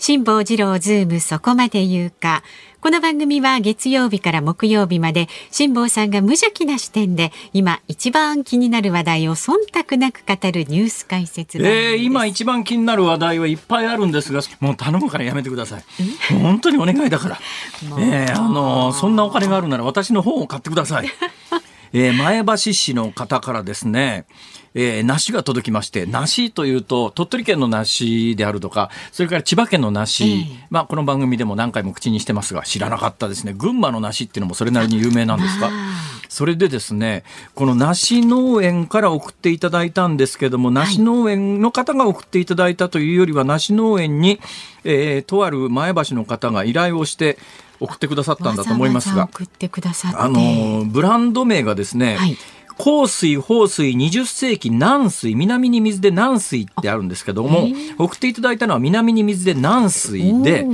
辛坊治郎ズームそこまで言うか。この番組は月曜日から木曜日まで辛坊さんが無邪気な視点で今一番気になる話題を忖度なく語るニュース解説えー、今一番気になる話題はいっぱいあるんですがもう頼むからやめてください。本当にお願いだから、えー、あのそんなお金があるなら私の本を買ってください、えー、前橋市の方からですねえー、梨が届きまして、梨というと、鳥取県の梨であるとか、それから千葉県の梨、えー、まあ、この番組でも何回も口にしてますが、知らなかったですね。群馬の梨っていうのもそれなりに有名なんですが、それでですね、この梨農園から送っていただいたんですけども、梨農園の方が送っていただいたというよりは、梨農園に、えー、とある前橋の方が依頼をして、送ってくださったんだと思いますが、あのブランド名がですね、はい香水、放水、20世紀南水、南に水で南水ってあるんですけども、送っていただいたのは南に水で南水で、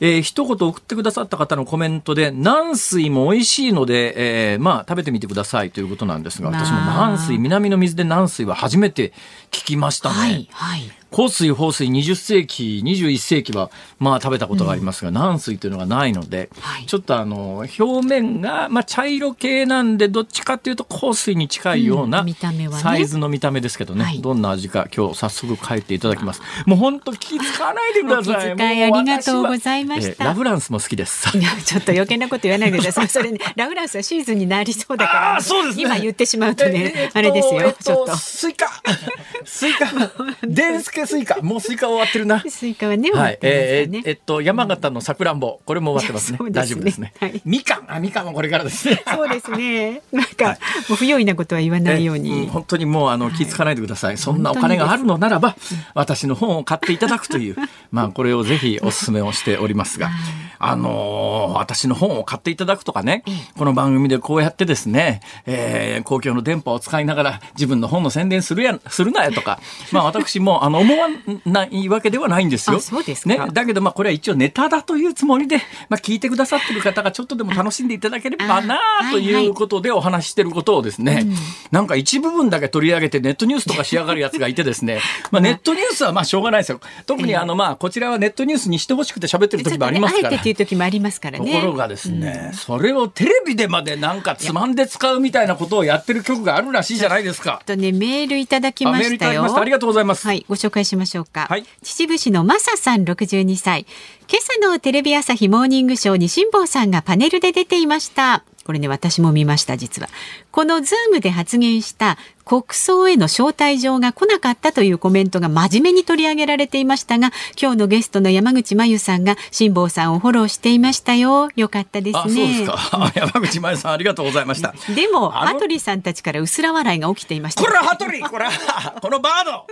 えー、一言送ってくださった方のコメントで、南水も美味しいので、えー、まあ食べてみてくださいということなんですが、私も南水、南の水で南水は初めて聞きましたね。はいはい幸水、豊水、20世紀、21世紀は、まあ食べたことがありますが、うん、南水というのがないので、はい、ちょっとあの、表面が、まあ茶色系なんで、どっちかっていうと幸水に近いような、サイズの見た目ですけどね、どんな味か今日早速書いていただきます。もう本当気遣わないでください。気遣いありがとうございました。ラフランスも好きです。ちょっと余計なこと言わないでください。それね、ラフランスはシーズンになりそうだから、そうですね、今言ってしまうとね、えー、あれですよ、えー、ちょっと。スイカスイカ デンスケスイカ。もうスイカ終わってるな。スイカはね、はい、えー、えっと山形のさくらんぼ、これも終わってますね。大丈夫ですね。はい、みかん、あ、みかんもこれからですね。そうですね。なんか、はい、もう不用意なことは言わないように。本当にもうあの気遣わないでください。そんなお金があるのならば、私の本を買っていただくという、まあこれをぜひお勧めをしておりますが、あのー、私の本を買っていただくとかね、この番組でこうやってですね、えー、公共の電波を使いながら自分の本の宣伝するやするなよとか、まあ私もあの思わないわけではないんですよ。そうですね。だけどまあこれは一応ネタだというつもりで、まあ聞いてくださってる方がちょっとでも楽しんでいただければなということでお話してることをですね、はいはい、なんか一部分だけ取り上げてネットニュースとかしやがるやつがいてですね、まあネットニュースはまあしょうがないですよ。特にあのまあこちらはネットニュースにしてほしくて喋ってる時もありますから。ね、っていう時もありますからね。ところがですね、うん、それをテレビでまでなんかつまんで使うみたいなことをやってる曲があるらしいじゃないですか。とねメールいただきましたよ。ありがとうございます。はい、ご紹介しましょうか。はい、秩父市のマサさん62歳。今朝のテレビ朝日モーニングショーに辛坊さんがパネルで出ていました。これね私も見ました実は。このズームで発言した国葬への招待状が来なかったというコメントが真面目に取り上げられていましたが今日のゲストの山口真由さんが辛坊さんをフォローしていましたよ。よかったですね。山口真由さんありがとうございました。でも羽鳥さんたちから薄ら笑いが起きていました。これ羽鳥これ このバード。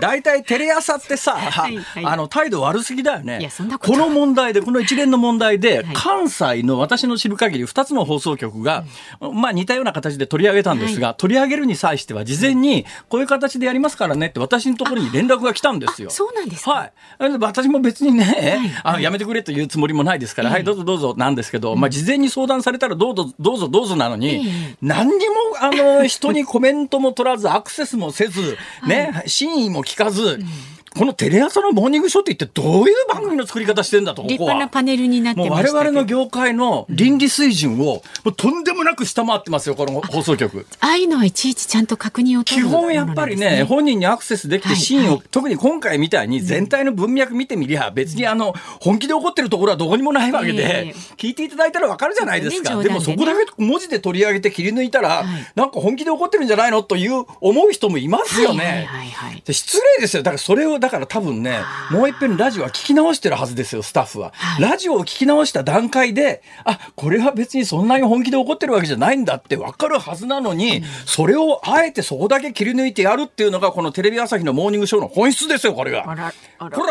大体テレ朝ってさ、はいはい、あの態度悪すぎだよね。この問題でこの一連の問題で、はい、関西の私の知る限り2つの放送局が、まあ似たような形で取り上げたんですが、取り上げるに際しては事前にこういう形でやりますからねって私のところに連絡が来たんですよ。そうなんですはい。私も別にね、あやめてくれというつもりもないですから、はい、どうぞどうぞなんですけど、まあ事前に相談されたらどうぞどうぞどうぞなのに、何にもあの人にコメントも取らずアクセスもせず、ね、真意も聞かず、このテレ朝のモーニングショーって一体どういう番組の作り方してんだと、立派なパネルになってま我々の業界の倫理水準を、もうとんでもなく下回ってますよ、この放送局。ああいうのはいちいちちゃんと確認を基本やっぱりね、本人にアクセスできてシーンを、はい。はい、特に今回みたいに全体の文脈見てみりゃ、別にあの、本気で怒ってるところはどこにもないわけで、聞いていただいたらわかるじゃないですか。でもそこだけ文字で取り上げて切り抜いたら、なんか本気で怒ってるんじゃないの？という思う人もいますよね。失礼ですよ。だからそれを、だから多分ね、もう一遍ラジオは聞き直してるはずですよ、スタッフは。はい、ラジオを聞き直した段階で、あ、これは別にそんなに本気で怒ってるわけじゃないんだって分かるはずなのに、うん、それをあえてそこだけ切り抜いてやるっていうのが、このテレビ朝日のモーニングショーの本質ですよ、これが。ほら、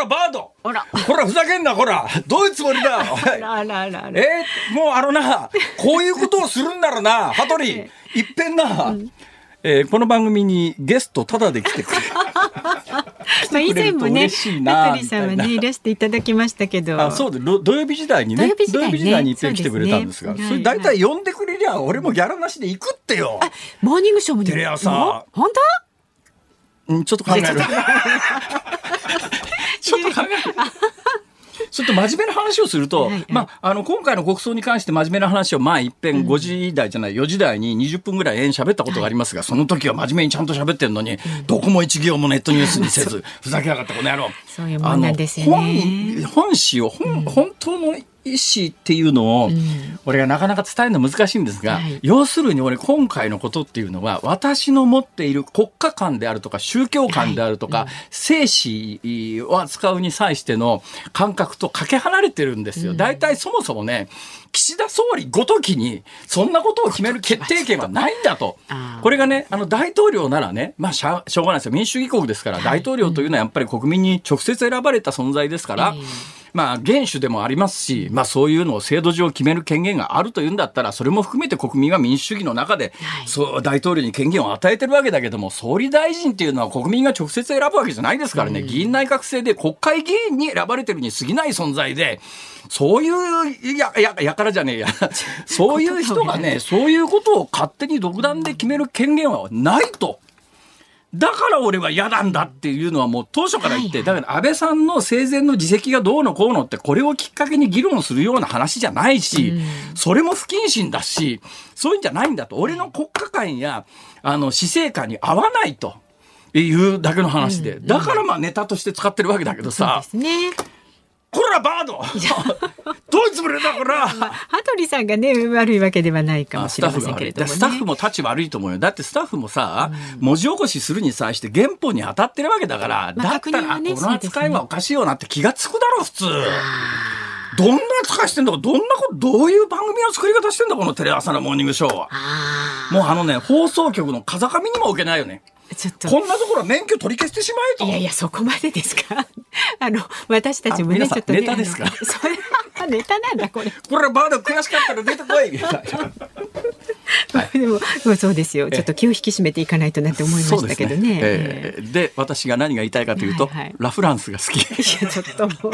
バード。ほら、ふざけんな、ほら。どういうつもりだ？えー、もうあのな、こういうことをするんならな、羽鳥、いっぺんな、うんえー、この番組にゲストタダで来てくれ。まあ以前もね、香取さんはねいらしていただきましたけど、あそうで土曜日時代にね、土曜日時代に一遍来てくれたんですが、それ大体呼んでくれりゃ俺もギャラなしで行くってよ。モーニングショーもテレ朝。本当？うん、ちょっと考える。ちょっと考える。ちょっと真面目な話をすると、はいはい、まあ、あの、今回の国葬に関して真面目な話を、まあ、一遍5時台じゃない、4時台に20分ぐらい延喋ったことがありますが、その時は真面目にちゃんと喋ってるのに、どこも一行もネットニュースにせず、ふざけやがったこの野郎。そういうもんなんですよね。本、本誌を、本、本当の意思っていうのを、俺がなかなか伝えるの難しいんですが、はい、要するに俺今回のことっていうのは私の持っている国家観であるとか宗教観であるとか、はい、生死を扱うに際しての感覚とかけ離れてるんですよ。大体そもそもね岸田総理ごときにそんなことを決める決定権はないんだと。これがね、あの大統領ならね、まあしょうがないですよ。民主主義国ですから、大統領というのはやっぱり国民に直接選ばれた存在ですから、まあ、元首でもありますし、まあ、そういうのを制度上決める権限があるというんだったら、それも含めて国民は民主主義の中で、そう大統領に権限を与えてるわけだけども、総理大臣っていうのは国民が直接選ぶわけじゃないですからね、議員内閣制で国会議員に選ばれてるに過ぎない存在で、そういうや、や、やからじゃねえや。そういう人がね、そういうことを勝手に独断で決める権限はないと。だから俺は嫌なんだっていうのはもう当初から言って、だから安倍さんの生前の自責がどうのこうのってこれをきっかけに議論するような話じゃないし、それも不謹慎だし、そういうんじゃないんだと。俺の国家観や、あの、死生観に合わないと。いうだけの話で。だからまあネタとして使ってるわけだけどさ。そうですね。こらバード。どういうつもりだこら、まあ、羽鳥さんがね悪いわけではないかもしれませんけれども、ね、スタッフも立ち悪いと思うよ。だってスタッフもさ、うん、文字起こしするに際して原本に当たってるわけだから、まあ、だったら、ね、この扱いはおかしいよなって気が付くだろう普通。どんな扱いしてんだか、どんなこと、どういう番組の作り方してんだ、このテレ朝のモーニングショーは。もうあのね、放送局の風上にも置けないよね。ちょっとこんなところ免許取り消してしまえと。いやいや、そこまでですか？あの、私たちもね、ちょっと、ね、ネタですか？それは ネタなんだ、これ。これバード悔しかったら出てこい。はい、でもそうですよちょっと気を引き締めていかないとなって思いましたけどね。で、ねえー、で私が何が言いたいかというと、はいはい、ラフランスが好き。いやちょっともう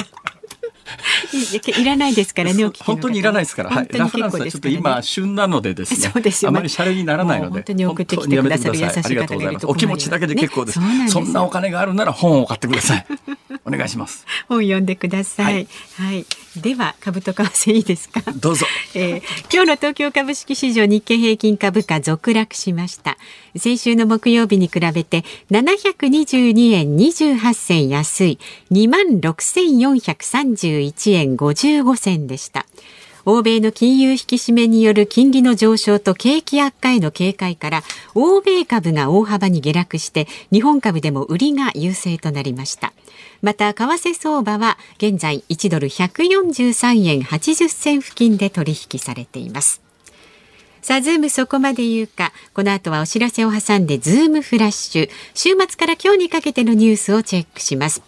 いらないですからね、本当にいらないですから。はい。ラフランスはちょっと今旬なのでですね。あまりシャレにならないので。本当に送ってきてくださる優しい方がいるとお気持ちだけで結構です。そんなお金があるなら本を買ってください。お願いします。本読んでください。はい。では株と為替いいですか？どうぞ。えー、今日の東京株式市場日経平均株価続落しました。先週の木曜日に比べて722円28銭安い26,431円55銭でした。欧米の金融引き締めによる金利の上昇と景気悪化への警戒から欧米株が大幅に下落して日本株でも売りが優勢となりましたまた為替相場は現在1ドル143円80銭付近で取引されていますさあ、ズームそこまで言うか。この後はお知らせを挟んで、ズームフラッシュ。週末から今日にかけてのニュースをチェックします。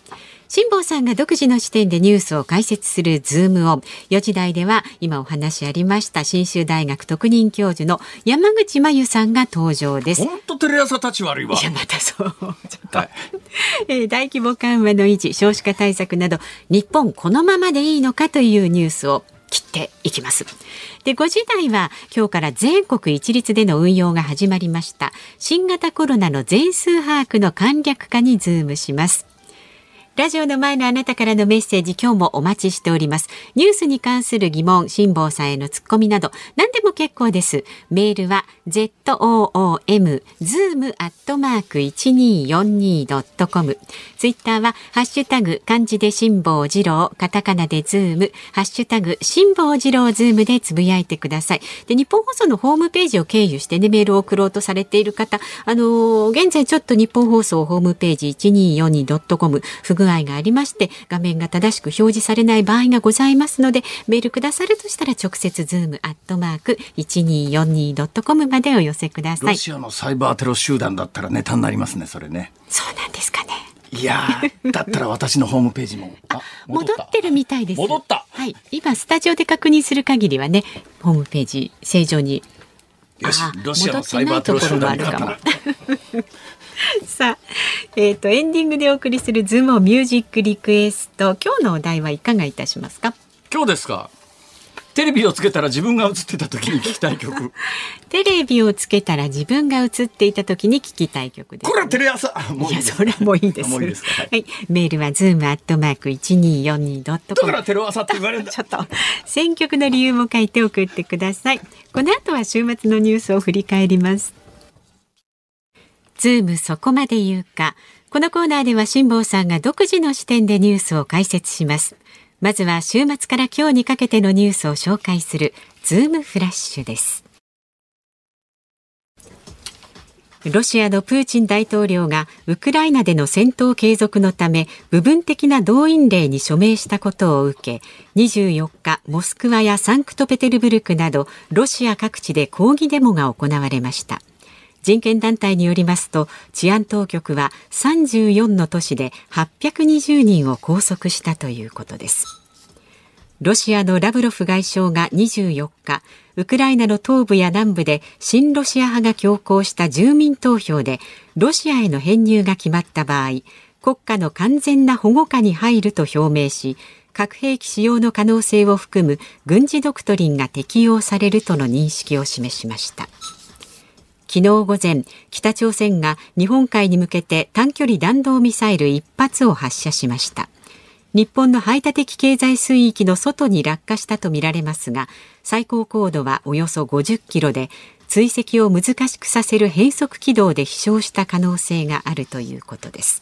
辛坊さんが独自の視点でニュースを解説するズームオン。4時台では今お話ありました信州大学特任教授の山口真由さんが登場です。本当テレ朝たち悪いわ。いやまたそう。はい、えー、大規模緩和の維持、少子化対策など日本このままでいいのかというニュースを切っていきます。で、5時台は今日から全国一律での運用が始まりました。新型コロナの全数把握の簡略化にズームします。ラジオの前のあなたからのメッセージ今日もお待ちしております。ニュースに関する疑問、辛坊さんへのツッコミなど何でも結構です。メールは zoom zoom アットマーク 1242.com ツイッターはハッシュタグ漢字で辛坊治郎カタカナでズームハッシュタグ辛坊治郎ズームでつぶやいてください。でニッポン放送のホームページを経由してねメールを送ろうとされている方、あのー、現在ちょっとニッポン放送ホームページ 1242.com 不具合がありまして画面が正しく表示されない場合がございますのでメールくださるとしたら直接ズームアットマーク一二四二ドットコムまでお寄せください。ロシアのサイバーテロ集団だったらネタになりますねそれね。そうなんですかね。いや だったら私のホームページも戻ってるみたいです。戻った。はい、今スタジオで確認する限りはね、ホームページ正常に。よし、ロシアのサイバーテロ集団だったら。さあ、えっ、ー、とエンディングでお送りするズームミュージックリクエスト。今日のお題はいかがいたしますか？今日ですか？テレビをつけたら自分が映ってた時に聞きたい曲。テレビをつけたら自分が映っていた時に聞きたい曲です、ね、これはテレ朝。いや、それもいいです。いいですはい、メールはズームアットマーク一二四二ドットだからテレ朝って言われるんだ。ちょっと選曲の理由も書いて送ってください。この後は週末のニュースを振り返ります。ズームそこまで言うか。このコーナーでは辛坊さんが独自の視点でニュースを解説します。まずは週末から今日にかけてのニュースを紹介するズームフラッシュです。ロシアのプーチン大統領がウクライナでの戦闘継続のため部分的な動員令に署名したことを受け24日モスクワやサンクトペテルブルクなどロシア各地で抗議デモが行われました人権団体によりますと治安当局は34の都市で820人を拘束したということです。ロシアのラブロフ外相が24日ウクライナの東部や南部で親ロシア派が強行した住民投票でロシアへの編入が決まった場合国家の完全な保護下に入ると表明し核兵器使用の可能性を含む軍事ドクトリンが適用されるとの認識を示しました。昨日午前北朝鮮が日本海に向けて短距離弾道ミサイル1発を発射しました。日本の排他的経済水域の外に落下したとみられますが最高高度はおよそ50キロで追跡を難しくさせる変則軌道で飛翔した可能性があるということです。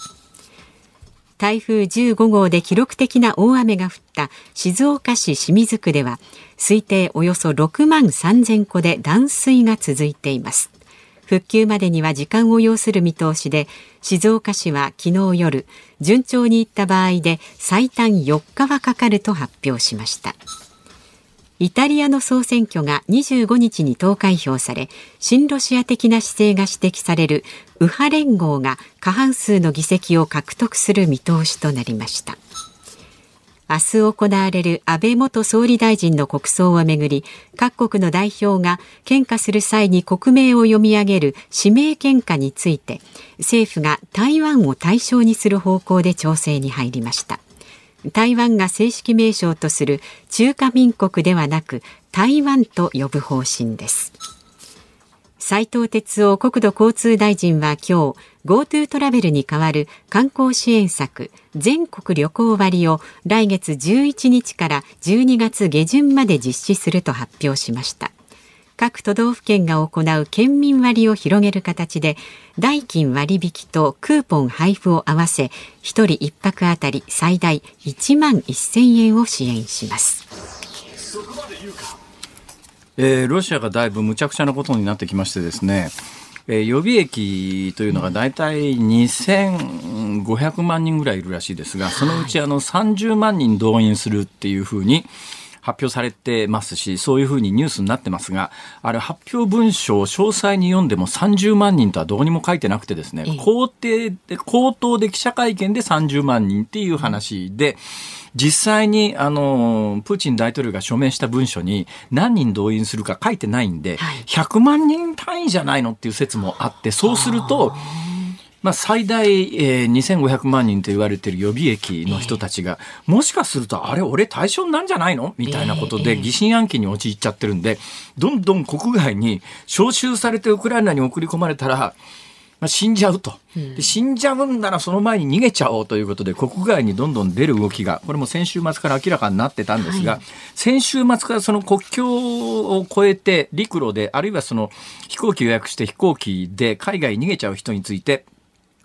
台風15号で記録的な大雨が降った静岡市清水区では推定およそ6万3000戸で断水が続いています。復旧までには時間を要する見通しで静岡市は昨日夜順調にいった場合で最短4日はかかると発表しました。イタリアの総選挙が25日に投開票され親ロシア的な姿勢が指摘される右派連合が過半数の議席を獲得する見通しとなりました。明日行われる安倍元総理大臣の国葬をめぐり各国の代表が献花する際に国名を読み上げる指名献花について政府が台湾を対象にする方向で調整に入りました。台湾が正式名称とする中華民国ではなく台湾と呼ぶ方針です。斉藤哲夫国土交通大臣は今日 GoTo トラベルに代わる観光支援策全国旅行割を来月11日から12月下旬まで実施すると発表しました。各都道府県が行う県民割を広げる形で代金割引とクーポン配布を合わせ1人1泊あたり最大1万1000円を支援します。えー、ロシアがだいぶむちゃくちゃなことになってきましてですね、えー、予備役というのが大体2500万人ぐらいいるらしいですが、そのうちあの30万人動員するっていうふうに、発表されてますし、そういうふうにニュースになってますが、あれ発表文書を詳細に読んでも30万人とはどうにも書いてなくてですね、口頭で、口頭で記者会見で30万人っていう話で、実際に、あの、プーチン大統領が署名した文書に何人動員するか書いてないんで、100万人単位じゃないのっていう説もあって、そうすると、まあ、最大、えー、2500万人と言われている予備役の人たちが、えー、もしかすると、あれ、俺対象なんじゃないの？みたいなことで疑心暗鬼に陥っちゃってるんで、どんどん国外に招集されてウクライナに送り込まれたら、まあ、死んじゃうと、で死んじゃうんならその前に逃げちゃおうということで国外にどんどん出る動きがこれも先週末から明らかになってたんですが、はい、先週末からその国境を越えて陸路であるいはその飛行機予約して飛行機で海外に逃げちゃう人について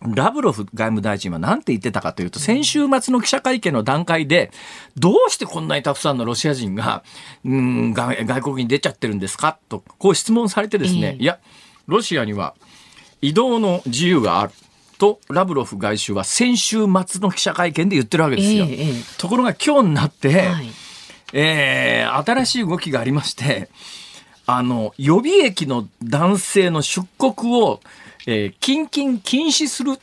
ラブロフ外務大臣は何て言ってたかというと、先週末の記者会見の段階で、どうしてこんなにたくさんのロシア人が、うん、外国に出ちゃってるんですか？と、こう質問されてですね、いや、ロシアには移動の自由がある。とラブロフ外相は先週末の記者会見で言ってるわけですよ。ところが今日になって、はい、えー、新しい動きがありまして、あの、予備役の男性の出国をえー、近々禁止する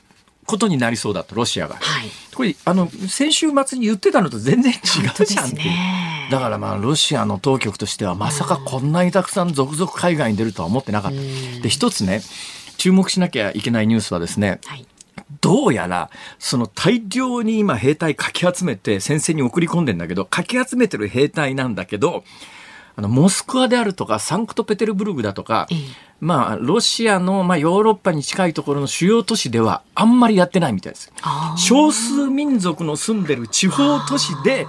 ことになりそうだとロシアが、はい、これあの先週末に言ってたのと全然違うじゃんって、ね、だからまあロシアの当局としてはまさかこんなにたくさん続々海外に出るとは思ってなかった。で一つね注目しなきゃいけないニュースはですね、はい。どうやら、その大量に今兵隊かき集めて先生に送り込んでんだけど、かき集めてる兵隊なんだけど、あの、モスクワであるとか、サンクトペテルブルグだとか、まあ、ロシアの、まあ、ヨーロッパに近いところの主要都市では、あんまりやってないみたいです。少数民族の住んでる地方都市で、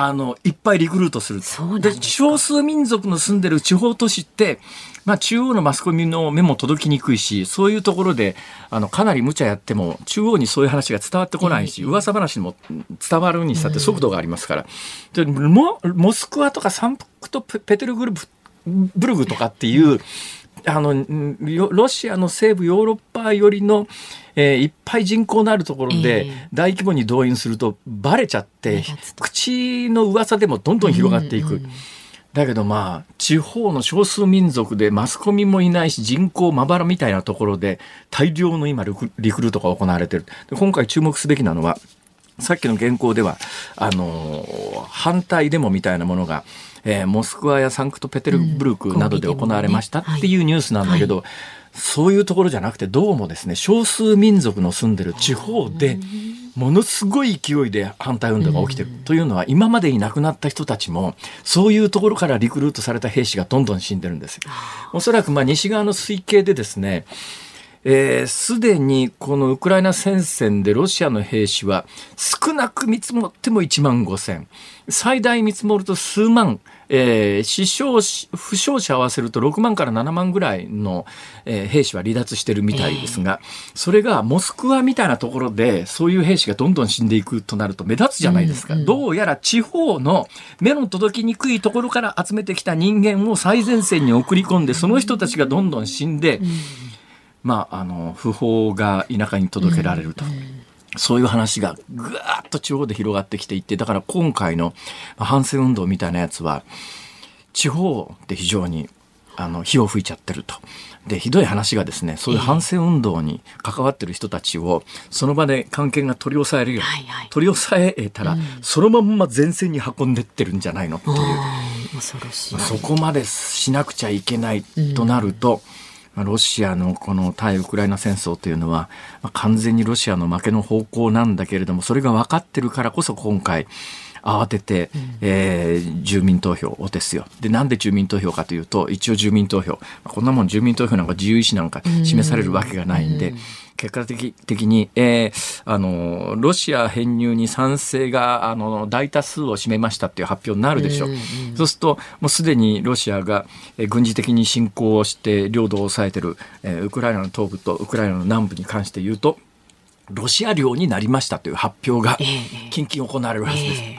あの、いっぱいリクルートする。で少数民族の住んでる地方都市って、まあ、中央のマスコミの目も届きにくいし、そういうところで、あの、かなり無茶やっても、中央にそういう話が伝わってこないし、噂話も伝わるにしたって速度がありますから。でモモスクワとかサンクトペテルグルブルグとかっていう、あのロシアの西部ヨーロッパ寄りの、えー、いっぱい人口のあるところで大規模に動員するとバレちゃって、口の噂でもどんどん広がっていく。だけどまあ地方の少数民族でマスコミもいないし人口まばらみたいなところで大量の今リクルートが行われてる。今回注目すべきなのはさっきの原稿ではあのー、反対デモみたいなものがえー、モスクワやサンクトペテルブルクなどで行われましたっていうニュースなんだけど、そういうところじゃなくてどうもですね少数民族の住んでる地方でものすごい勢いで反対運動が起きてる。というのは今までに亡くなった人たちもそういうところからリクルートされた兵士がどんどん死んでるんですよ。おそらくまあ西側の推計でですねすで、にこのウクライナ戦線でロシアの兵士は少なく見積もっても1万5千。最大見積もると数万、えー、死傷負傷者合わせると6万から7万ぐらいの、えー、兵士は離脱してるみたいですが、えー、それがモスクワみたいなところでそういう兵士がどんどん死んでいくとなると目立つじゃないですか、うんうん、どうやら地方の目の届きにくいところから集めてきた人間を最前線に送り込んでその人たちがどんどん死んで、うんまあ、あの不法が田舎に届けられると。そういう話がぐわっと地方で広がってきていて、だから今回の反戦運動みたいなやつは、地方で非常にあの火を吹いちゃってると。で、ひどい話がですね、そういう反戦運動に関わってる人たちを、その場で関係が取り押さえるように、はいはい、取り押さえたら、うん、そのまんま前線に運んでってるんじゃないのっていう。恐ろしい。そこまでしなくちゃいけないとなると、うんロシアのこの対ウクライナ戦争というのは、完全にロシアの負けの方向なんだけれども、それが分かってるからこそ今回、慌てて、えー、住民投票をですよ。で、なんで住民投票かというと、一応住民投票。こんなもん住民投票なんか自由意志なんか示されるわけがないんで、結果的的に、えー、あの、ロシア編入に賛成が、あの、大多数を占めましたっていう発表になるでしょう。そうすると、もうすでにロシアが、えー、軍事的に侵攻をして領土を抑えてる、えー、ウクライナの東部とウクライナの南部に関して言うと、ロシア領になりましたという発表が近々行われるはずです。えー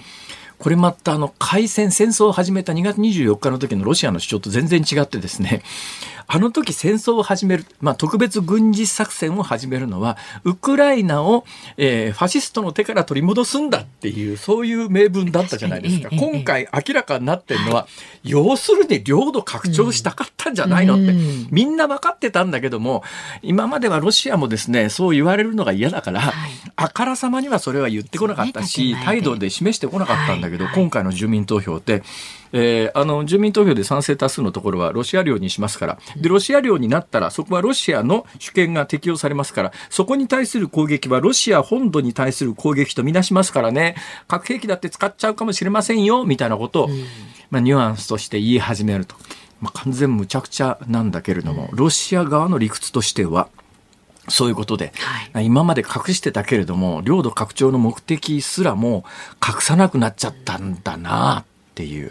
これまたあの開戦戦争を始めた2月24日の時のロシアの主張と全然違ってですね あの時戦争を始める、まあ、特別軍事作戦を始めるのは、ウクライナを、えー、ファシストの手から取り戻すんだっていう、そういう名分だったじゃないですか。今回明らかになってるのは、要するに領土拡張したかったんじゃないのって、みんな分かってたんだけども、今まではロシアもですね、そう言われるのが嫌だから、あからさまにはそれは言ってこなかったし、態度で示してこなかったんだけど、今回の住民投票って、えー、あの住民投票で賛成多数のところはロシア領にしますから。でロシア領になったらそこはロシアの主権が適用されますからそこに対する攻撃はロシア本土に対する攻撃とみなしますからね。核兵器だって使っちゃうかもしれませんよみたいなことを、まあ、ニュアンスとして言い始めると。まあ、完全無茶苦茶なんだけれども、ロシア側の理屈としては、そういうことで、はい、今まで隠してたけれども、領土拡張の目的すらも隠さなくなっちゃったんだなっていう、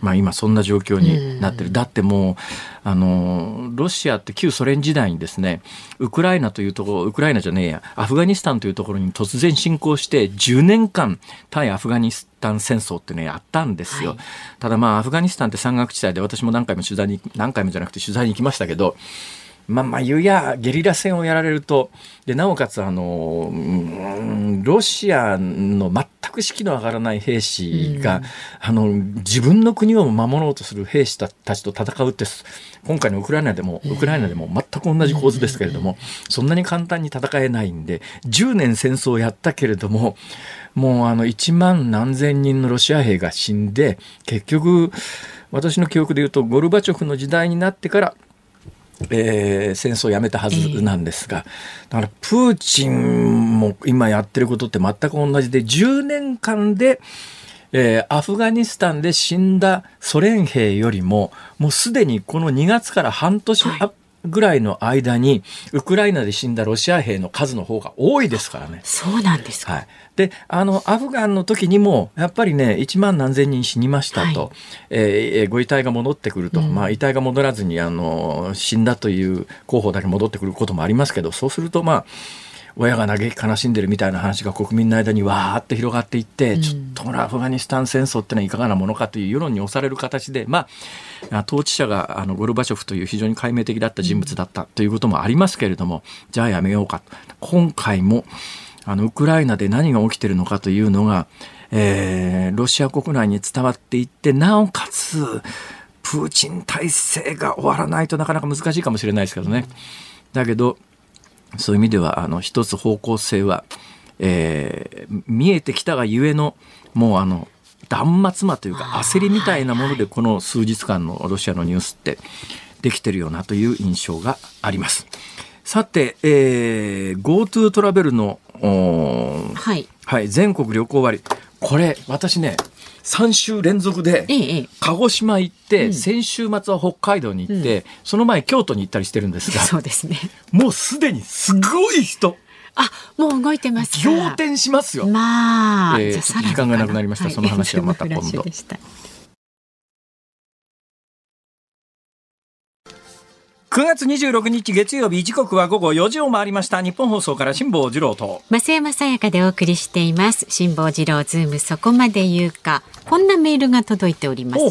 まあ、今そんな状況になってる、だってもうあのロシアって旧ソ連時代にですねウクライナというところウクライナじゃねえやアフガニスタンというところに突然侵攻して10年間対アフガニスタン戦争ってねやったんですよ、はい、ただまあアフガニスタンって山岳地帯で私も何回も取材に何回もじゃなくて取材に行きましたけどまあ、まあ、言うや、ゲリラ戦をやられると、で、なおかつ、あの、ロシアの全く士気の上がらない兵士が、うん、あの、自分の国を守ろうとする兵士たちと戦うって、今回のウクライナでも、ウクライナでも全く同じ構図ですけれども、そんなに簡単に戦えないんで、10年戦争をやったけれども、もうあの、1万何千人のロシア兵が死んで、結局、私の記憶で言うと、ゴルバチョフの時代になってから、えー、戦争をやめたはずなんですが、だからプーチンも今やってることって全く同じで10年間でえー、アフガニスタンで死んだソ連兵よりももうすでにこの2月から半年ぐらいの間にウクライナで死んだロシア兵の数の方が多いですからね。そうなんですか。はい、であのアフガンの時にもやっぱりね1万何千人死にましたと、はい、えー、ご遺体が戻ってくると、うん、まあ、遺体が戻らずにあの死んだという候補だけ戻ってくることもありますけどそうするとまあ親が嘆き悲しんでるみたいな話が国民の間にわーって広がっていって、うん、ちょっとこのアフガニスタン戦争ってのはいかがなものかという世論に押される形で、まあ、統治者があのゴルバチョフという非常に解明的だった人物だったということもありますけれども、じゃあやめようか今回もあのウクライナで何が起きてるのかというのが、えー、ロシア国内に伝わっていってなおかつプーチン体制が終わらないとなかなか難しいかもしれないですけどね。だけどそういう意味ではあの一つ方向性は、えー、見えてきたがゆえのもうあの断末魔というか焦りみたいなものでこの数日間のロシアのニュースってできてるよなという印象があります。さて、えー、GoTo トラベルの、はい、はい、全国旅行割。これ私ね3週連続で鹿児島行って、先週末は北海道に行って、その前京都に行ったりしてるんですがそうですねもうすでにすごい人。あ、もう動いてます仰天しますよ。まあ、えー、時間がなくなりました。その話はまた今度。9月26日月曜日時刻は午後4時を回りました日本放送から辛坊治郎と増山さやかでお送りしています辛坊治郎ズームそこまで言うかこんなメールが届いております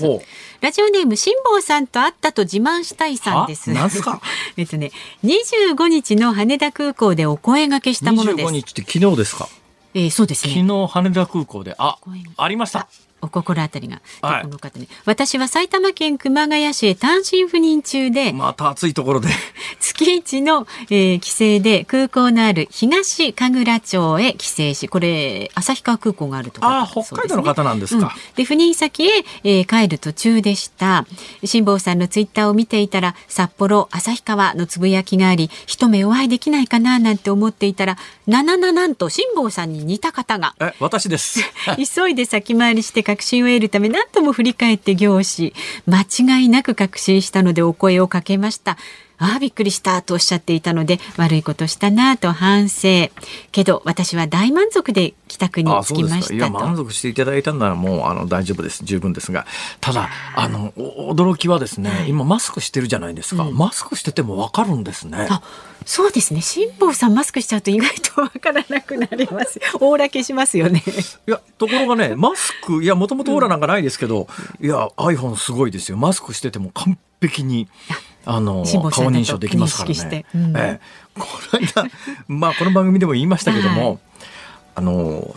ラジオネーム辛坊さんと会ったと自慢したいさんです。なんすか？えっとね、25日の羽田空港でお声掛けしたものです。25日って昨日ですか？えー、そうですね。昨日羽田空港で、あ、ありました。お心当たりが、はい、この方ね私は埼玉県熊谷市へ単身赴任中でまた暑いところで。月一の、えー、帰省で空港のある東神楽町へ帰省しこれ旭川空港があるところ、あ北海道の方なんですか、うん、で赴任先へ、えー、帰る途中でした。辛坊さんのツイッターを見ていたら札幌旭川のつぶやきがあり一目お会いできないかななんて思っていたらななななんと辛坊さんに似た方が。え私です。急いで先回りして確信を得るため何度も振り返って行し間違いなく確信したのでお声をかけました。ああびっくりしたとおっしゃっていたので悪いことしたなと反省。けど私は大満足で帰宅に着きました。いや満足していただいたならもうあの大丈夫です。十分ですが。ただあの驚きはですね、はい、今マスクしてるじゃないですか、うん、マスクしててもわかるんですね。そうですね。辛坊さんマスクしちゃうと意外とわからなくなります。オーラ消しますよね。いやところがねマスクいやもともとオーラなんかないですけど、うん、いや iPhone すごいですよ。マスクしてても完璧にあの顔認証できますからね。うん、ええ、この間 まあこの番組でも言いましたけども、はい、あの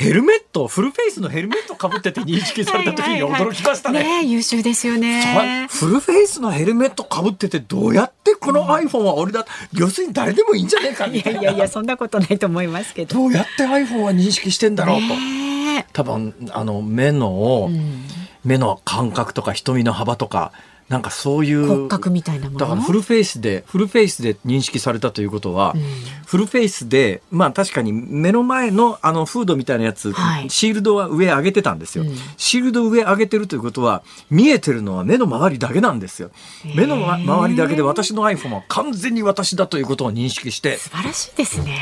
ヘルメットフルフェイスのヘルメットかぶってて認識された時に驚きましたね。はいはいはい、ね優秀ですよね。フルフェイスのヘルメットかぶっててどうやってこの iPhone は俺だ、うん、要するに誰でもいいんじゃないかみたいないやいやいやそんなことないと思いますけど。どうやって iPhone は認識してんだろうと。多分あの目の、うん、目の感覚とか瞳の幅とかなんかそういう骨格みたいなもの？だからフルフェイスでフルフェイスで認識されたということは、うん、フルフェイスでまあ確かに目の前のあのフードみたいなやつ、はい、シールドは上上げてたんですよ、うん、シールド上上げてるということは見えてるのは目の周りだけなんですよ。目の周りだけで私の iPhone は完全に私だということを認識して。素晴らしいですね。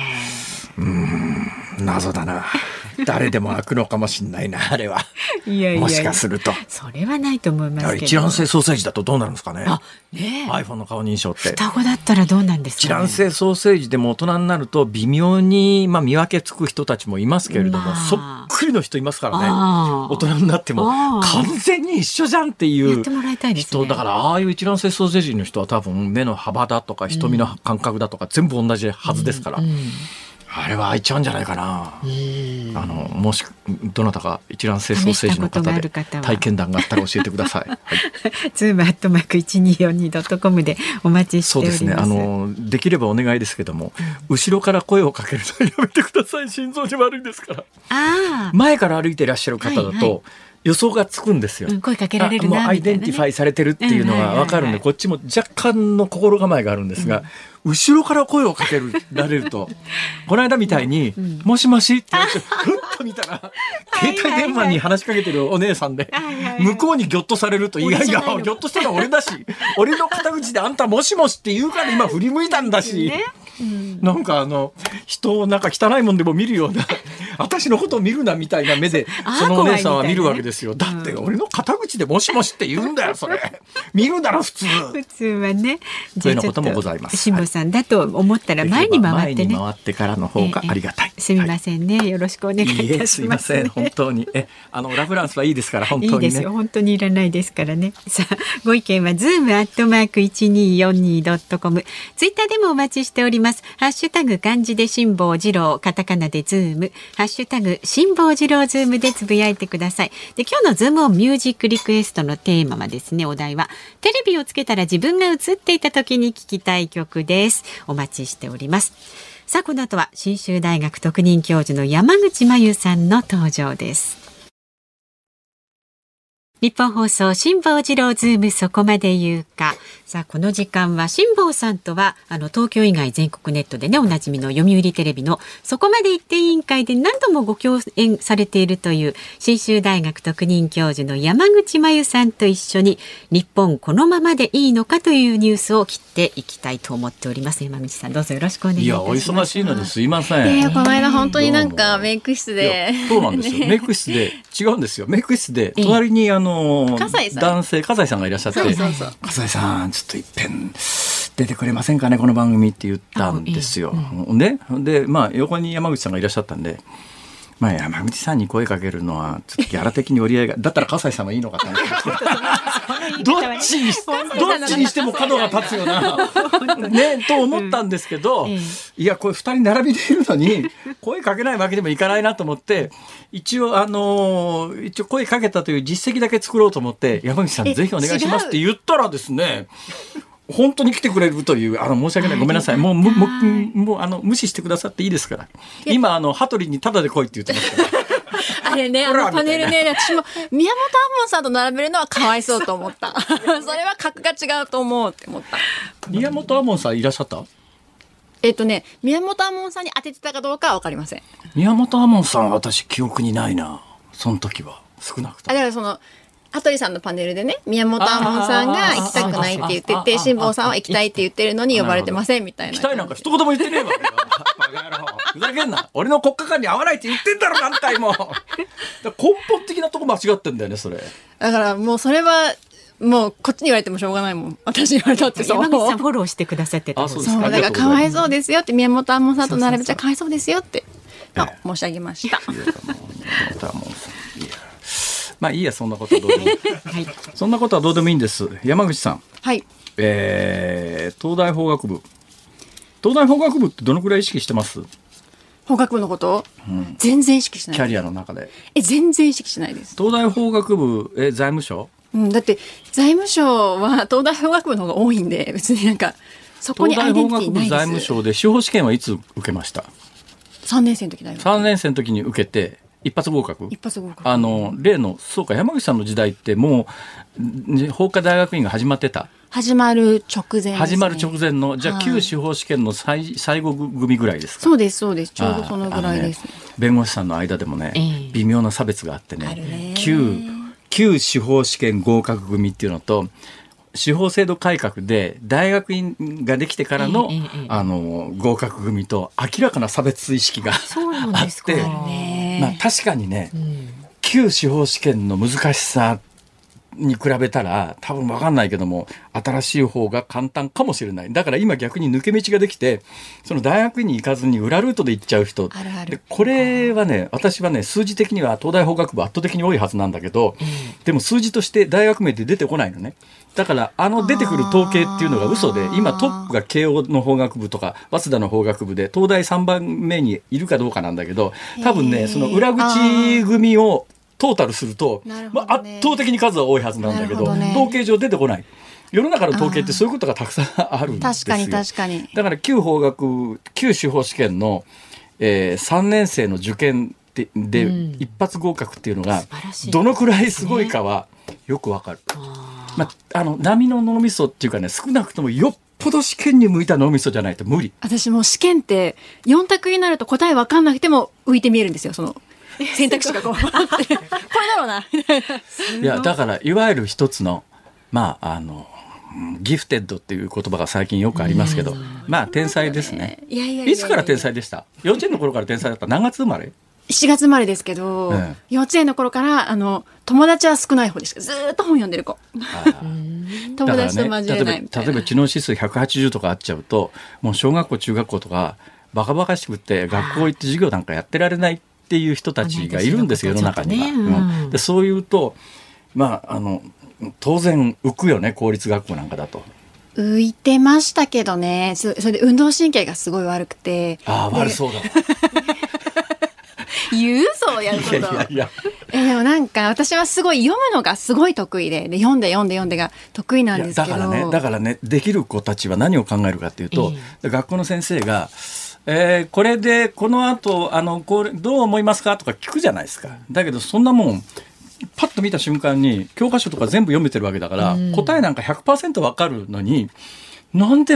うん謎だな誰でも開くのかもしれないなあれは。いやいやもしかすると。それはないと思います一卵性ソーセージだとどうなるんですかね。あね iPhone の顔認証って。双子だったらどうなんですか、ね、一卵性ソーセージでも大人になると微妙に、まあ、見分けつく人たちもいますけれども、まあ、そっくりの人いますからね。大人になっても完全に一緒じゃんっていう人、だからああいう一卵性ソーセージの人は多分目の幅だとか瞳の感覚だとか全部同じはずですから。うんうんあれは開いちゃうんじゃないかな。あのもしどなたか一卵性双生児の方で体験談があったら教えてください。はい、ズームアットマーク一二四二ドットコムでお待ちしておりますそうですね。あのできればお願いですけども、うん、後ろから声をかけるのやめてください。心臓に悪いですから。あ前から歩いていらっしゃる方だと。はいはい予想がつくんですよ。声かけられるな、ね、アイデンティファイされてるっていうのが分かるんで、こっちも若干の心構えがあるんですが、後ろから声をかけられると、この間みたいに、もしもしって言って、ふっと見たら、携帯電話に話しかけてるお姉さんで、向こうにギョッとされると、いやいや、ギョッとしたのは俺だし、俺の肩口であんたもしもしって言うから今振り向いたんだし、なんかあの、人をなんか汚いもんでも見るような、私のことを見るなみたいな目で、そのお姉さんは見るわけですよ。だって俺の肩口でもしもしって言うんだよ、それ。見るなら普通。普通はね。そういうのこともございます。辛坊さんだと思ったら前に回ってね。回ってからの方がありがたい。すみませんね。よろしくお願いいたします。本当に。え、あのラフランスはいいですから本当に、いいですよ。本当にいらないですからね。さあ、ご意見はズームアットマーク一二四二ドットコム。ツイッターでもお待ちしております。ますハッシュタグ漢字で辛坊治郎、カタカナでズーム、ハッシュタグ辛坊治郎ズームでつぶやいてください。で、今日のズームオンミュージックリクエストのテーマはですね、お題はテレビをつけたら自分が映っていた時に聴きたい曲です。お待ちしております。さあ、この後は信州大学特任教授の山口真由さんの登場です。ニッポン放送辛坊治郎ズームそこまで言うか。さあこの時間は辛坊さんとはあの東京以外全国ネットでねおなじみの読売テレビのそこまで言って委員会で何度もご共演されているという信州大学特任教授の山口真由さんと一緒に日本このままでいいのかというニュースを切っていきたいと思っております。山口さんどうぞよろしくお願いいやお忙しいのです。いません。いやこの間本当になんかメイク室でそうなんですよ。メイク室で違うんですよ。メイク室で隣にあの男性笠井さんがいらっしゃって笠井さんちょっといっぺん出てくれませんかねこの番組って言ったんですよ。うん、ででまあ横に山口さんがいらっしゃったんで。まあ、山口さんに声かけるのはちょっとギャラ的に折り合いが だったら笠井さんはいいのかと思って。どっちにどっちにしても角が立つよなねと思ったんですけど、うん、いやこれ2人並びでいるのに声かけないわけでもいかないなと思って一応あのー、一応声かけたという実績だけ作ろうと思って山口さんぜひお願いしますって言ったらですね本当に来てくれるという、あの、申し訳ない、ごめんなさい。もう、もう、もう、あの、無視してくださっていいですから。今、あの、羽鳥にタダで来いって言ってますから。あれね、あのパネルね、私も宮本亞門さんと並べるのはかわいそうと思った。それは格が違うと思うって思った。宮本亞門さんいらっしゃった？えっとね、宮本亞門さんに当ててたかどうかはわかりません。宮本亞門さんは私記憶にないな。その時は。少なくとも。だからその、羽鳥さんのパネルでね宮本亞門さんが行きたくないって言ってて辛坊さんは行きたいって言ってるのに呼ばれてませんみたいな。行きたいなんか一言も言ってねえわ。ふざけんな。俺の国家間に合わないって言ってんだろ何回も。根本的なとこ間違ってんだよねそれ。だからもうそれはもうこっちに言われてもしょうがないもん。私言われたって山口さんフォローしてくださってた。そうだからかわいそうですよって宮本亞門さんと並べちゃかわいそうですよって、申し上げました。まあいいやそんなことはどうでも、はい、そんなことはどうでもいいんです。山口さん。はい。えー、東大法学部。東大法学部ってどのくらい意識してます？法学部のこと、うん、全然意識しない。キャリアの中で。え全然意識しないです。東大法学部え財務省？うん、だって財務省は東大法学部の方が多いんで別になんかそこにアイデンティティないです。財務省で司法試験はいつ受けました？3年生の時だよ。3年生の時に受けて一発合格。一発合格。あの例のそうか山口さんの時代ってもう法科大学院が始まってた。始まる直前、ね、始まる直前のじゃあ旧司法試験の最最後組ぐらいですか？そうですそうです。ちょうどそのぐらいです、ね、弁護士さんの間でもね、えー、微妙な差別があってねね。旧旧司法試験合格組っていうのと司法制度改革で大学院ができてからの,、あの合格組と明らかな差別意識があって、まあ、確かにね、旧司法試験の難しさに比べたら多分分かんないけども新しい方が簡単かもしれない。だから今逆に抜け道ができてその大学に行かずに裏ルートで行っちゃう人。でこれはね私はね数字的には東大法学部圧倒的に多いはずなんだけど、でも数字として大学名って出てこないのね。だからあの出てくる統計っていうのが嘘で今トップが慶応の法学部とか早稲田の法学部で東大3番目にいるかどうかなんだけど多分ねその裏口組をトータルすると、ねまあ、圧倒的に数は多いはずなんだけどね統計上出てこない世の中の統計ってそういうことがたくさんあるんですよ確かに確かに。だから旧法学旧司法試験の、えー、3年生の受験でで、うん一発合格っていうのがどのくらいすごいかはよくわかる。まあ、あの波の脳みそっていうかね少なくともよっぽど試験に向いた脳みそじゃないと無理。私もう試験って4択になると答え分かんなくても浮いて見えるんですよ。その選択肢がこう。これだろうな。いやだからいわゆる一つのまああのうんギフテッドっていう言葉が最近よくありますけど、まあ天才ですね。いつから天才でした？幼稚園の頃から天才だった？何月生まれ？7月生まれですけど、え幼稚園の頃からあの友達は少ない方ですずーっと本読んでる子。友達と交えないみたいな、例えば例えば知能指数180とかあっちゃうともう小学校中学校とかバカバカしくって学校行って授業なんかやってられないっていう人たちがいるんですよ世の中には。うん。うん。でそういうとまああの当然浮くよね公立学校なんかだと。浮いてましたけどね。そそれで運動神経がすごい悪くて。ああで悪そうだ。わ。言うそうやること。いやいやいや。えでもなんか私はすごい読むのがすごい得意で。で読んで読んで読んでが得意なんですけど。だからねだからねできる子たちは何を考えるかっていうと、学校の先生が「えーこれでこの後あのこれどう思いますか?」とか聞くじゃないですか。だけどそんなもんパッと見た瞬間に教科書とか全部読めてるわけだから、答えなんか100%わかるのになんで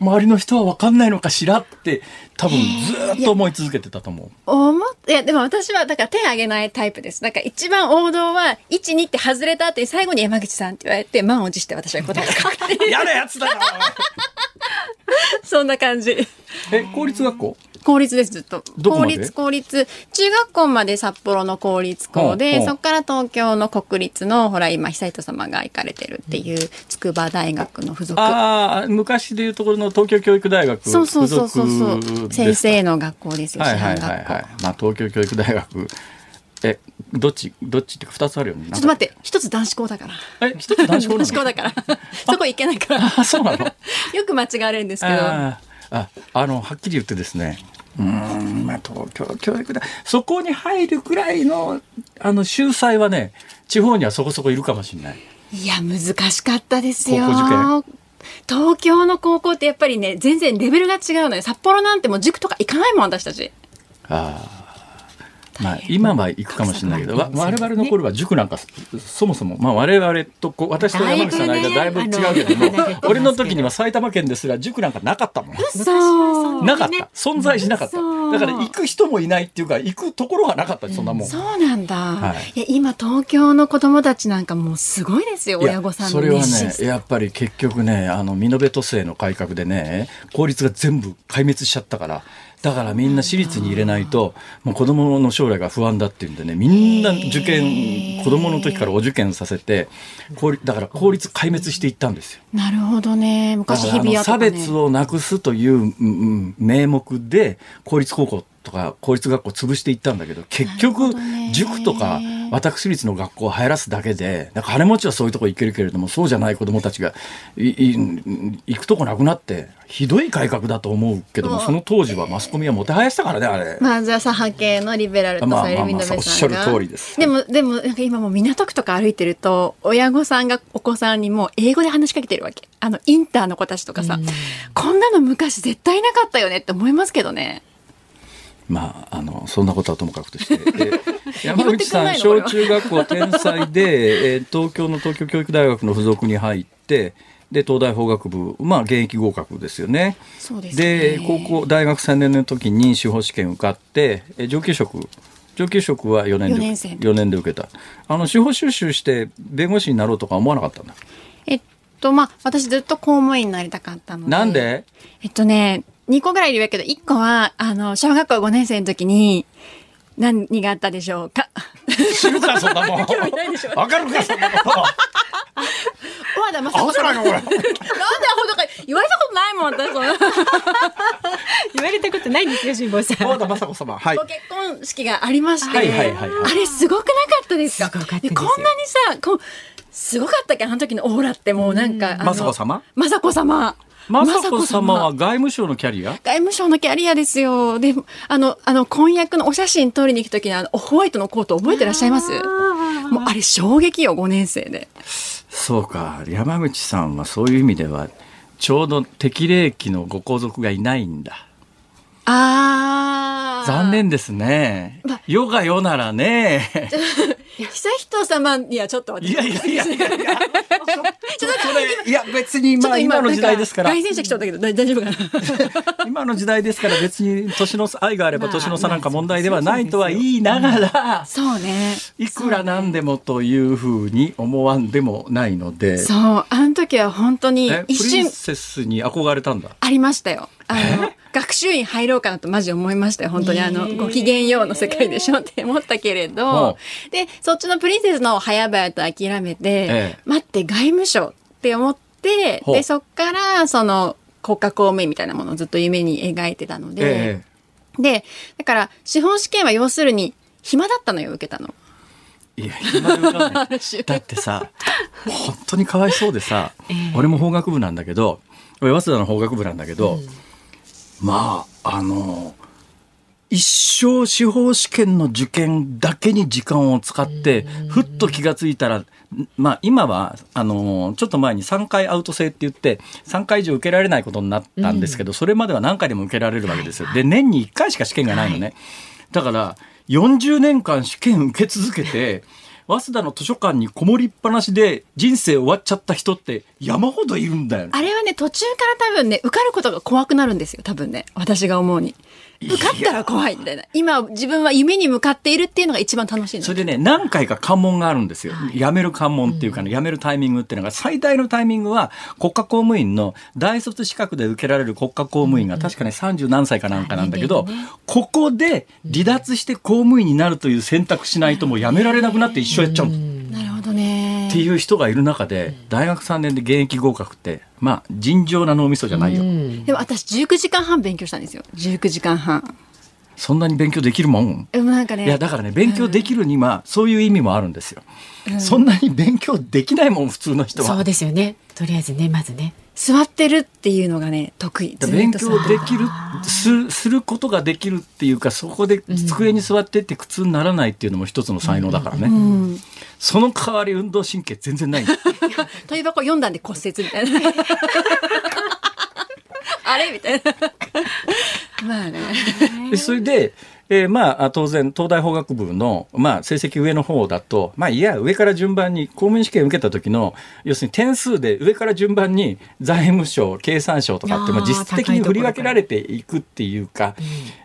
周りの人はわかんないのかしらって多分ずーっと思い続けてたと思う。思っいやでも私はだから手挙げないタイプです。だから一番王道は12って外れた後に最後に山口さんって言われて満を持して私は答えが書くっていう。やつだな そんな感じ。え公立学校？公立ですずっと。公立公立。中学校まで札幌の公立校でそこから東京の国立のほら今久人様が行かれてるっていう筑波大学の附属。ああ昔でいうところの東京教育大学そうそうそうそう先生の学校ですよ師はいはい範学校。はいはい。まあ東京教育大学。えどっちどっちってか二つあるよね。ちょっと待って一つ男子校だから。え一つ男子校なの？男子校だから。そこ行けないから。あそうなの？よく間違われるんですけどあーああのはっきり言ってですね。うーんまあ東京教育大そこに入るくらいのあの秀才はね地方にはそこそこいるかもしれない。いや難しかったですよ高校受東京の高校ってやっぱりね全然レベルが違うのよ札幌なんてもう塾とか行かないもん私たちああ。まあ、今は行くかもしれないけど、わ我々の頃は塾なんかそそもそも、まあ、我々とこう私と山口さんの間だいぶ違うけども、俺の時には埼玉県ですら塾なんかなかったもん。そうなかった。存在しなかった。嘘。だから行く人もいないっていうか、行くところがなかった、そんなもん。そうなんだ、はい。い、や今東京の子供たちなんかもうすごいですよ親御さんそれはねやっぱり結局ねあの美濃部都政の改革でね公立が全部壊滅しちゃったからだからみんな私立に入れないともう子供の将来が不安だっていうんでねみんな受験子供の時からお受験させてだから公立壊滅していったんですよ。なるほどね。だ昔日比谷とか、ね、別をなくすという、うんうん名目で公立高校とか公立学校を潰していったんだけど結局塾とか私立の学校を入らすだけでなんか金持ちはそういうとこ行けるけれどもそうじゃない子どもたちが行くとこなくなってひどい改革だと思うけどもその当時はマスコミはもてはやしたからねあれ。まあじゃあ左派系のリベラルとされるみのべさんが、おっしゃる通りです。でもでもなんか今もう港区とか歩いてると親御さんがお子さんにもう英語で話しかけてるわけ。あのインターの子たちとかさ、こんなの昔絶対なかったよねって思いますけどねまあ、あのそんなことはともかくとして、え山口さん小中学校天才で、えー東京の東京教育大学の附属に入ってで東大法学部、まあ、現役合格ですよね。そうですね。で高校大学3年の時に司法試験受かってえー上級職。上級職は4年で四年生4年で受けた。あの司法修習して弁護士になろうとか思わなかったんだ？えっとまあ私ずっと公務員になりたかったので。なんで？えっとね2個ぐらいいるけど1個はあの小学校5年生の時に何があったでしょうか？知るかそんなもん。興味ないでしょわかるかそんなこと。小和田雅子さなんでアホとか言われたことないもん私言われたことないんですよ辛坊さん。小和田雅子様。はい。ご結婚式がありまして、はいはいはいはい。あれすごくなかったですか？すごかったですでこんなにさこうすごかったっけ？あの時のオーラってもうなんかあの雅子様？雅子様雅子様は外務省のキャリア？外務省のキャリアですよ。で、あの、あの、婚約のお写真撮りに行くときに、あの、ホワイトのコート覚えてらっしゃいます？もう、あれ衝撃よ、5年生で。そうか。山口さんはそういう意味ではちょうど適齢期のご皇族がいないんだあー。残。念ですね。ま世が世ならね。悠仁様にはちょっと私いやいやいやいや。いやそれいや別にちょっとまあ今の時代ですから。凱旋者来ちゃったけど、大 大丈夫かな？今の時代ですから別に年の愛があれば年の差なんか問題ではないとは言いながらそうね。いくらなんでもというふうに思わんでもないので。そう、あの時は本当に一瞬リンセスに憧れたんだ？ありましたよ。あの、学習院入ろうかなとマジ思いましたよ。本当に。あの、ご機嫌ようの世界でしょって思ったけれほど、で、そっちのプリンセスのを早々と諦めて、ええ。待って、外務省って思って、で、そっから、その、国家公務員みたいなものをずっと夢に描いてたので、えで、だから、司法試験は要するに、暇だったのよ、受けたの。えいや暇で受かんない。だってさ本当にかわいそうでさ、俺も法学部なんだけど俺早稲田の法学部なんだけど、まああの一生司法試験の受験だけに時間を使って、ふっと気がついたら、まあ今は、あの、ちょっと前に3回アウト制って言って、3回以上受けられないことになったんですけど、それまでは何回でも受けられるわけですよ。で、年に1回しか試験がないのね。だから、40年間試験受け続けて、早稲田の図書館にこもりっぱなしで人生終わっちゃった人って山ほどいるんだよね。あれはね、途中から多分ね、受かることが怖くなるんですよ、多分ね。私が思うに。受かったら怖いみたいな。今、自分は夢に向かっているっていうのが一番楽しいのそれでね、何回か関門があるんですよ。辞める関門っていうかね、辞めるタイミングっていうのが、最大のタイミングは、国家公務員の大卒資格で受けられる国家公務員が確かね、30何歳かなんかなんだけど、ここで離脱して公務員になるという選択しないともう辞められなくなって一生やっちゃう。どね。っていう人がいる中で、大学3年で現役合格って、まあ、尋常な脳みそじゃないよ。でも私19時間半勉強したんですよ。19時間半。そんなに勉強できるもん？なんかね。いやだからね勉強できるにはそういう意味もあるんですよ、そんなに勉強できないもん普通の人はそうですよねとりあえずねまずね座ってるっていうのがね、得意。勉座強できるすすることができるっていうかそこで机に座ってって苦痛にならないっていうのも一つの才能だからね、うん。その代わり運動神経全然ない問い箱読んだんで骨折みたいな。あれ？みたいな。まあね。でそれで、えーまあ当然東大法学部の、まあ、成績上の方だとまあいや上から順番に公務員試験受けた時の要するに点数で上から順番に財務省経産省とかって、まあ、実質的に振り分けられていくっていうか、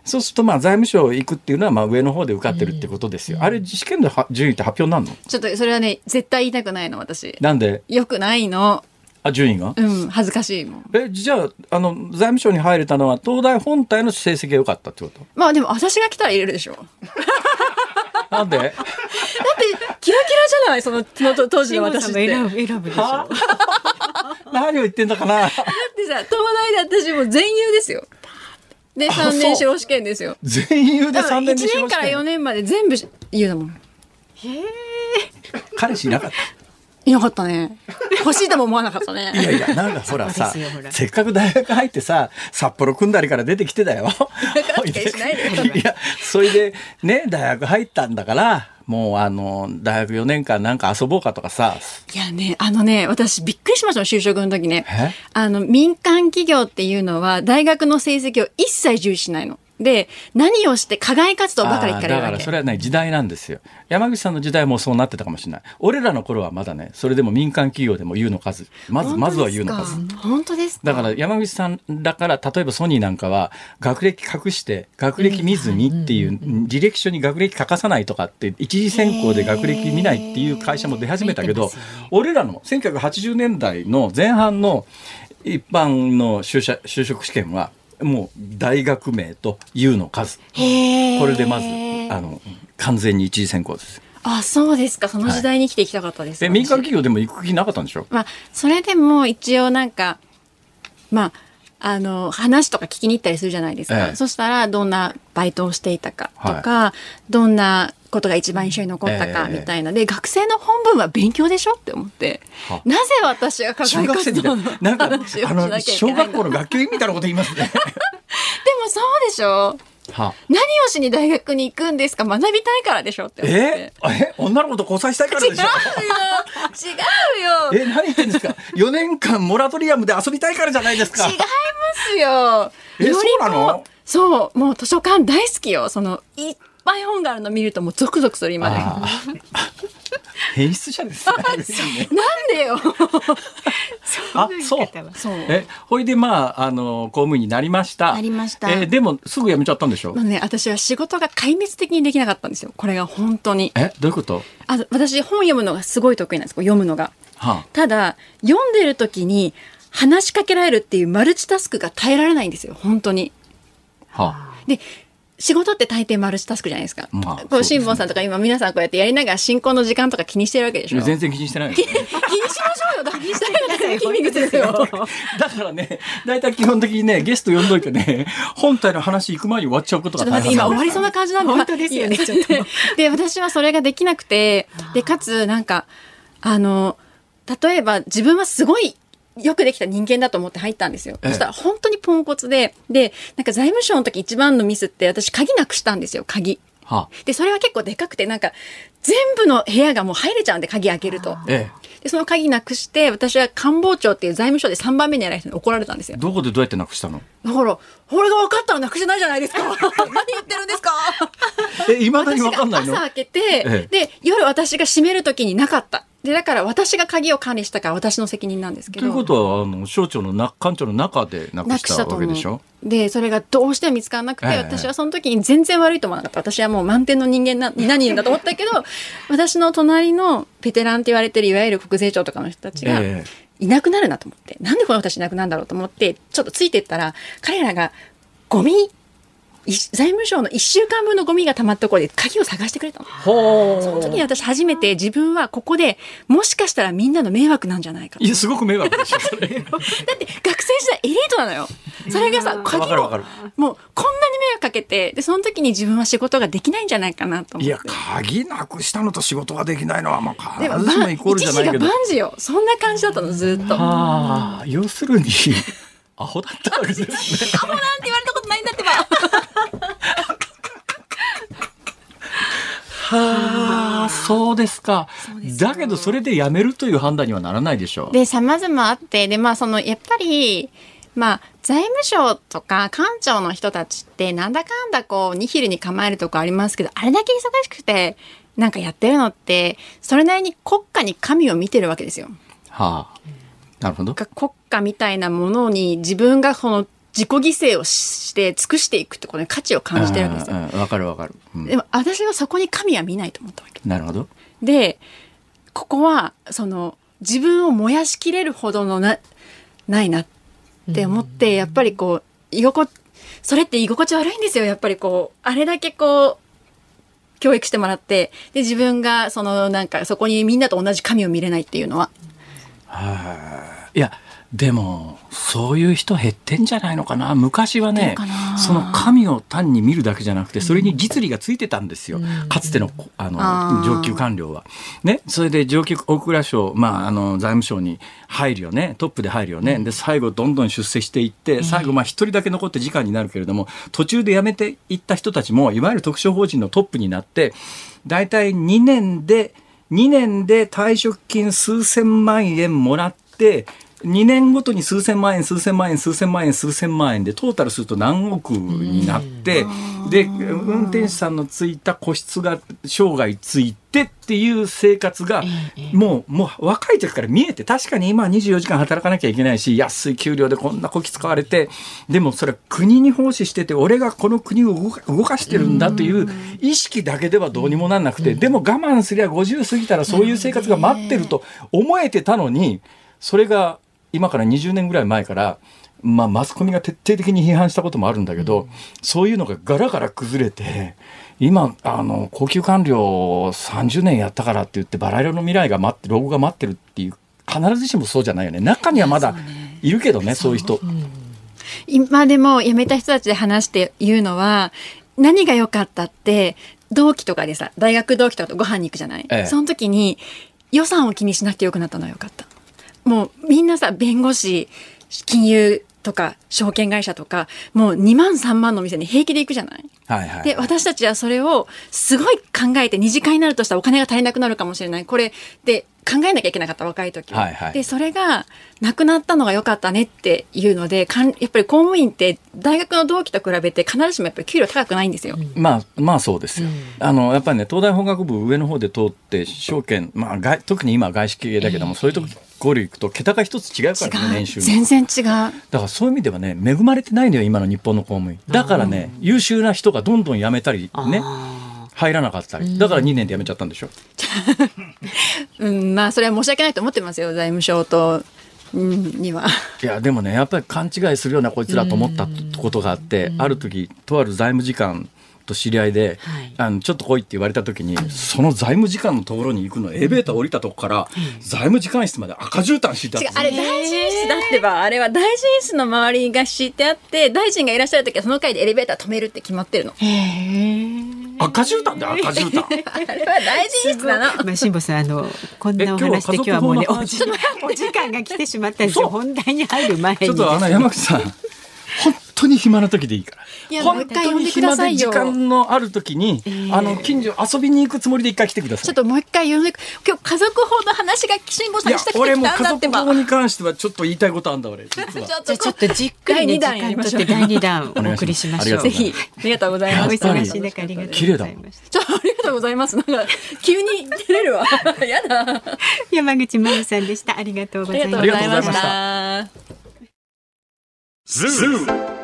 そうするとまあ財務省行くっていうのはまあ上の方で受かってるってことですよ。あれ試験では順位って発表になるの？ちょっとそれはね、絶対言いたくないの、私。なんで？よくないの。あ順位が？うん、恥ずかしいもん。えじゃああの財務省に入れたのは東大本体の成績が良かったってこと？まあでも私が来たら入れるでしょ。だって、なんでキラキラじゃない？その、当時の私って。だっ選ぶ選ぶでしょは？何を言ってんだかな？てさ、東大で私もう全優ですよ。で、あ3年司法試験ですよ。全優で3 1年で司法年から試験4年まで全部言うだもん。彼氏いなかったいなかったね。欲しいとも思わなかったね。いやいや、なんかほらさせっかく大学入ってさ、札幌組んだりから出てきてだよ。扱いしないでよいや、それで、ね、大学入ったんだから、もうあの、大学4年間なんか遊ぼうかとかさ、いやね、あのね、私びっくりしました就職の時ねえ？あの、民間企業っていうのは大学の成績を一切重視しないの。で、何をして課外活動ばかり聞かれるわけ。だからそれはね時代なんですよ。山口さんの時代もそうなってたかもしれない。俺らの頃はまだねそれでも民間企業でも U の数。まずまずは U の数。本当ですか？だから山口さんだから例えばソニーなんかは学歴隠して学歴見ずにっていう履歴書に学歴書かさないとかって一次選考で学歴見ないっていう会社も出始めたけど俺らの1980年代の前半の一般の就職試験はもう大学名と U の数これでまずあの完全に一次選考です。あそうですか。その時代に生きていきたかったです、はい、民間企業でも行く気なかったんでしょ？まあそれでも一応なんかまああの話とか聞きに行ったりするじゃないですか、ええ、そしたらどんなバイトをしていたかとか、はい、どんなことが一番印象に残ったかみたいな。で、え、学生の本分は勉強でしょって思って。なぜ私が課外活動の話をしなきゃいけない小学校の学級委員みたいなこと言いますね。でもそうでしょ。は何をしに大学に行くんですか？学びたいからでしょってえ？え？女の子と交際したいからでしょ？違うよ。違うよ。え何言ってんですか？4年間モラトリアムで遊びたいからじゃないですか。違いますよ。えそうなの？そうもう図書館大好きよ。そのいっぱい本があるの見るともうゾクゾクする今で 変質者です、ね、なんでよ。あそう。そう。えほいでまああの公務員になりました。なりました。えでもすぐ辞めちゃったんでしょ、まあね、私は仕事が壊滅的にできなかったんですよ。これが本当に。えどういうこと？あ私本読むのがすごい得意なんです読むのが、はあ、ただ読んでる時に話しかけられるっていうマルチタスクが耐えられないんですよ本当に。はあ、で仕事って大抵マルチタスクじゃないですか。まあ、こう、辛坊さんとか今皆さんこうやってやりながら進行の時間とか気にしてるわけでしょ全然気にしてない、気にしましょうよ。だ気にしてない筋肉ですよ。だからね、大体基本的にね、ゲスト呼んどいてね、本体の話行く前に終わっちゃうことが大変今終わりそうな感じなんで。本当ですよね、ちょっと。で、私はそれができなくて、で、かつ、なんか、あの、例えば自分はすごいよくできた人間だと思って入ったんですよ。そしたら本当にポンコツで、で、なんか財務省の時一番のミスって私鍵なくしたんですよ、鍵。はあ、で、それは結構でかくて、なんか全部の部屋がもう入れちゃうんで、鍵開けると。ええ、で、その鍵なくして、私は官房長っていう財務省で3番目に偉い人に怒られたんですよ。どこでどうやってなくしたの？だから、これが分かったらなくしてないじゃないですか。何言ってるんですかえ、いまだに分かんないの？朝開けて、ええ、で、夜私が閉める時になかった。でだから私が鍵を管理したから私の責任なんですけど。ということはあの省庁のな官庁の中でなくしたわけでしょ？でそれがどうしても見つからなくて、ええ、私はその時に全然悪いと思わなかった。私はもう満点の人間なに何人だと思ったけど 私の隣のベテランって言われてるいわゆる国税庁とかの人たちが。いなくなるなと思って、なんでこの人たちいなくなるんだろうと思って、ちょっとついていったら、彼らがゴミ財務省の1週間分のゴミが溜まったところで鍵を探してくれたの。その時に私初めて自分はここでもしかしたらみんなの迷惑なんじゃないかいやすごく迷惑でしょ だって学生時代エリートなのよ。それがさ鍵をもうこんなに迷惑かけてでその時に自分は仕事ができないんじゃないかなと思って。いや鍵なくしたのと仕事ができないのはまあ必ずしもイコールじゃないけど。万事よそんな感じだったのずっと。はあ要するにアホだったわけですね。アホなんて言われたことないんだってば。はあ、そうですか。だけど、それで辞めるという判断にはならないでしょう。で、様々あって、で、まあ、その、やっぱり、まあ、財務省とか官庁の人たちって、なんだかんだこう、ニヒルに構えるとこありますけど、あれだけ忙しくて、なんかやってるのって、それなりに国家に神を見てるわけですよ。はあ。なるほど。国家みたいなものに自分がこの自己犠牲をして尽くしていくってこの価値を感じてるわけですよ。わかるわかる、うん、でも私はそこに神は見ないと思ったわけ。なるほど。で、ここはその自分を燃やしきれるほどのなないなって思って、やっぱりこう居心それって居心地悪いんですよ。やっぱりこうあれだけこう教育してもらってで自分がそのなんかそこにみんなと同じ神を見れないっていうのは。いやでもそういう人減ってんじゃないのかな？昔はねその神を単に見るだけじゃなくてそれに実利がついてたんですよ、うん、かつてのあの上級官僚は。ね、それで上級大蔵省、まあ、あの財務省に入るよね？トップで入るよね、うん、で最後どんどん出世していって最後まあ一人だけ残って時間になるけれども途中で辞めていった人たちもいわゆる特殊法人のトップになって大体2年で2年で退職金数千万円もらって2年ごとに数千万円、数千万円、数千万円、数千万円でトータルすると何億になって、で、運転手さんのついた個室が生涯ついてっていう生活が、もう、もう若い時から見えて、確かに今24時間働かなきゃいけないし、安い給料でこんなこき使われて、でもそれ国に奉仕してて、俺がこの国を動かしてるんだという意識だけではどうにもなんなくて、でも我慢すりゃ50過ぎたらそういう生活が待ってると思えてたのに、それが今から20年ぐらい前から、まあ、マスコミが徹底的に批判したこともあるんだけど、うん、そういうのがガラガラ崩れて今あの高級官僚30年やったからって言ってバラ色の未来が待って老後が待ってるっていう必ずしもそうじゃないよね。中にはまだいるけどねそういう人。今でも辞めた人たちで話して言うのは何が良かったって同期とかでさ大学同期とかとご飯に行くじゃない、ええ、その時に予算を気にしなくてよくなったのはよかったもうみんなさ弁護士金融とか証券会社とかもう2万3万の店に平気で行くじゃない。はいはい、で私たちはそれをすごい考えて二次会になるとしたらお金が足りなくなるかもしれない。これで考えなきゃいけなかった若い時は。はいはい、でそれがなくなったのが良かったねっていうのでかんやっぱり公務員って大学の同期と比べて必ずしもやっぱり給料高くないんですよ。まあまあそうですよ。うん、あのやっぱりね東大法学部上の方で通って証券まあ外特に今外資系だけども、えー、そういうところ行くと桁が一つ違うからね年収全然違う。だからそういう意味ではね恵まれてないのよ今の日本の公務員。だからね優秀な人がどんどん辞めたりね。入らなかったり。だから2年で辞めちゃったんでしょ、うん、まあそれは申し訳ないと思ってますよ財務省とには。いやでもねやっぱり勘違いするようなこいつらと思ったことがあって、ある時とある財務次官と知り合いで、はい、あのちょっと来いって言われた時に、その財務次官のところに行くのエレベーター降りたとこから、財務次官室まで赤絨毯敷いてあってあれ大臣室だってばあれは大臣室の周りが敷いてあって大臣がいらっしゃる時はその階でエレベーター止めるって決まってるの。赤絨毯で赤絨毯。あれは大臣室なの。まあ辛坊さんあのこんなお話で今日はもうねお時間が来てしまったんですよ。本題に入る前に。ちょっとあの山口さん本当に暇な時でいいから。いや本当に暇で時間のある時に、えー、あの近所遊びに行くつもりで一回来てください。ちょっともう一回呼んで今日家族法の話が辛坊さんにしたきて俺も家族法に関してはちょっと言いたいことあんだ俺。じゃあちょっとじっくりね時間とって第二弾お送りしましょう。ぜひありがとうございます。お忙しい中ありがとうございます。ちょっとありがとうございます。なんか急に照れるわ。やだ。山口真由さんでした。ありがとうございました。ありがとうございました。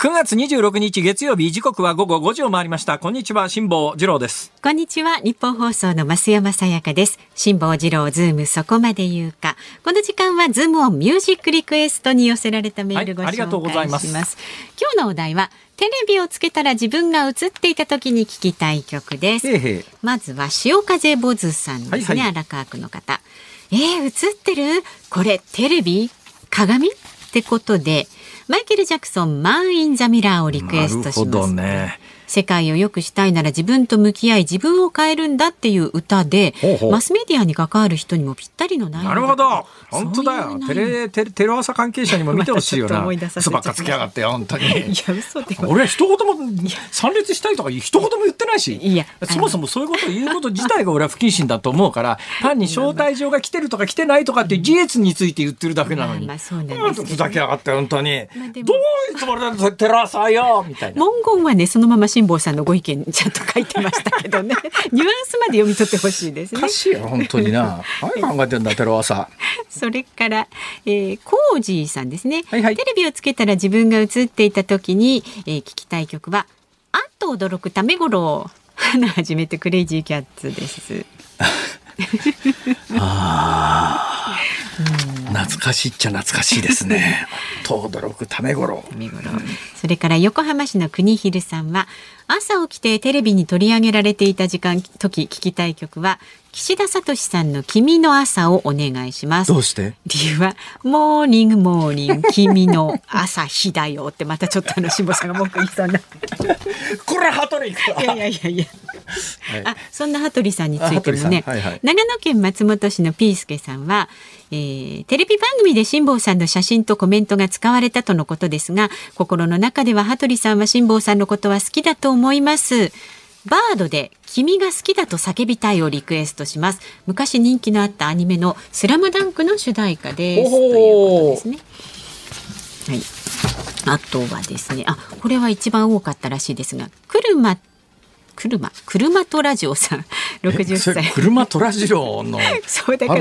9月26日月曜日時刻は午後5時を回りました。こんにちは辛坊治郎です。こんにちはニッポン放送の増山さやかです。辛坊治郎ズームそこまで言うか。この時間はズームオンミュージックリクエストに寄せられたメールご紹介します。はい、ます。今日のお題はテレビをつけたら自分が映っていた時に聞きたい曲です。へまずは潮風ボズさんですね、はいはい、荒川区の方。えー、映ってる？これテレビ？鏡？ってことでマイケル・ジャクソン、マン・イン・ザ・ミラーをリクエストします。ね。世界を良くしたいなら自分と向き合い自分を変えるんだっていう歌でマスメディアに関わる人にもぴったりの内容なるほど。本当だよ。テレテレテロ朝関係者にも見てほしいよな。嘘ばっかつきやがって本当に。いや嘘で俺は一言も参列したいとか一言も言ってないし。いやそもそもそういうことを言うこと自体が俺は不謹慎だと思うから 単に招待状が来てるとか来てないとかって事実について言ってるだけなのに、まあ、そうなんですふざけやがって本当に、まあ、どういうつもりだテロ朝よみたいな。文言はねそのまま辛坊さんのご意見ちゃんと書いてましたけどね ニュアンスまで読み取ってほしいですね。おしいよ本当にな 何考えてんだテロ朝。それから、えー、コージーさんですね、はいはい、テレビをつけたら自分が映っていた時に、えー、聞きたい曲は「あっと驚くためごろ」花始めてクレイジーキャッツです。ああ。うん懐かしいっちゃ懐かしいですね。と驚くためごろ。それから横浜市の国昼さんは朝起きてテレビに取り上げられていた時間時聞きたい曲は岸田智史さんの君の朝をお願いします。どうして？理由はモーニングモーニング 君の朝だよってまたちょっとあの辛坊さんが文句言いそうなこれ羽鳥いやいやいやいや、はい、あそんな羽鳥さんについてもね、はいはい、長野県松本市のピースケさんはえー、テレビ番組で辛坊さんの写真とコメントが使われたとのことですが心の中では羽鳥さんは辛坊さんのことは好きだと思います。バードで君が好きだと叫びたいをリクエストします。昔人気のあったアニメのスラムダンクの主題歌です。ということですね。はい。あとはですね。あこれは一番多かったらしいですが車車車とラジオさん60歳。車とラジオの そうだから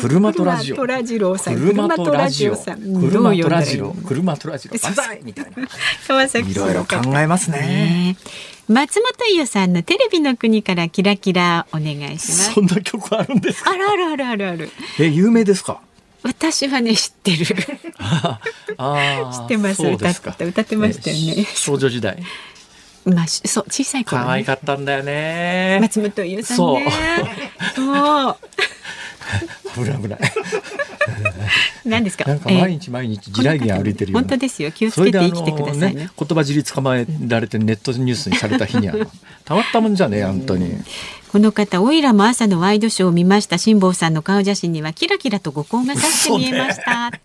車とラジオ。ラジオさん車とラジオ。さん車とラジオ。車とラジオ。万歳みたいな。川崎いろいろ考えますね。松本伊代さんのテレビの国からキラキラお願いします。そんな曲あるんですあるあるあるあるある。え有名ですか？私はね知ってる。あ知ってます。歌って歌ってましたよね。少女時代まあ、そう小さい頃、ね、可愛かったんだよね。松本伊代さんね。そう。危ない危ない。何ですか？なんか毎日毎日地雷原歩いてるよ本当ですよ。気をつけて生きてくださいね、ね、言葉尻捕まえられてネットニュースにされた日にはたまったもんじゃねえ本当にこの方オイラも朝のワイドショーを見ました。辛坊さんの顔写真にはキラキラと五光がさして見えました、ね、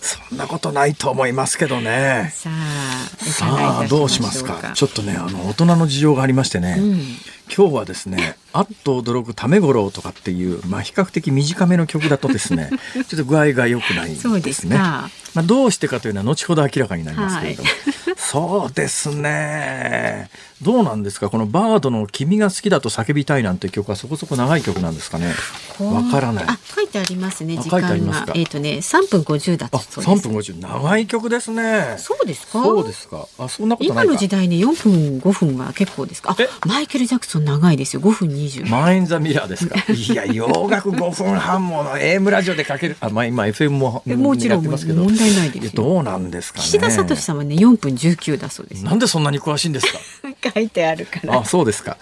そんなことないと思いますけどね。さあさあどうしますか。ちょっとねあの大人の事情がありましてね、うん、今日はですねあっと驚くためごろとかっていうまあ比較的短めの曲だとですね ちょっと具合が良くないですねまあどうしてかというのは後ほど明らかになりますけれども、はいそうですね。どうなんですか？このバードの君が好きだと叫びたいなんて曲はそこそこ長い曲なんですかね？わからない。あ、書いてありますね。時間が。えっ、ー、とね、三分五十だったそ。3分50。長い曲ですね。そうですか？そうですか。あ、そんなこと今の時代ね、四分五分は結構ですか？マイケル・ジャクソン長いですよ。五分二十。マイン・ザ・ミラーですか？いや、洋楽五分半もの AM ラジオでかける。あ、まあ今 FM ももちろん問題ないですどうなんですかね。岸田智史さんはね、四分十九だそうです。なんでそんなに詳しいんですか？書いてあるからあそうですか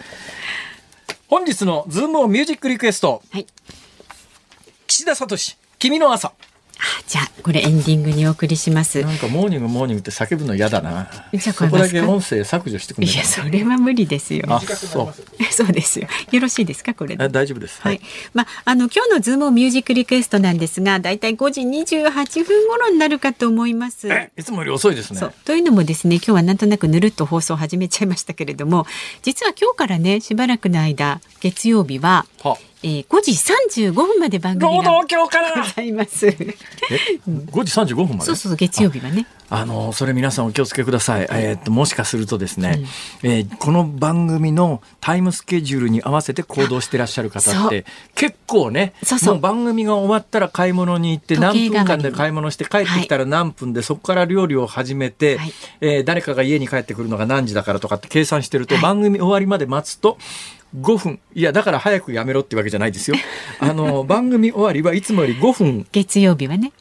本日のズームをミュージックリクエスト、はい、岸田智史君の朝じゃあこれエンディングにお送りします。なんかモーニングモーニングって叫ぶの嫌だな。じゃここだけ音声削除してくれいやそれは無理ですよあそう。そうですよ。よろしいですかこれ大丈夫です。はい、はい、まああの今日のズームミュージックリクエストなんですがだいたい5時28分頃になるかと思います。いつもより遅いですね。というのもですね今日はなんとなくぬるっと放送を始めちゃいましたけれども実は今日からねしばらくの間月曜日ははえー、5時35分まで番組が労働協からございます。え、5時35分まで？そうそう月曜日はね。あのそれ皆さんお気をつけください。えー、っともしかするとですね、うん、えー、この番組のタイムスケジュールに合わせて行動してらっしゃる方って結構ね、そうそうもう番組が終わったら買い物に行って何分間で買い物して帰ってきたら何分で、はい、そこから料理を始めて、はい、えー、誰かが家に帰ってくるのが何時だからとかって計算してると、はい、番組終わりまで待つと。5分。いやだから早くやめろってわけじゃないですよ。あの番組終わりはいつもより5分。月曜日はね。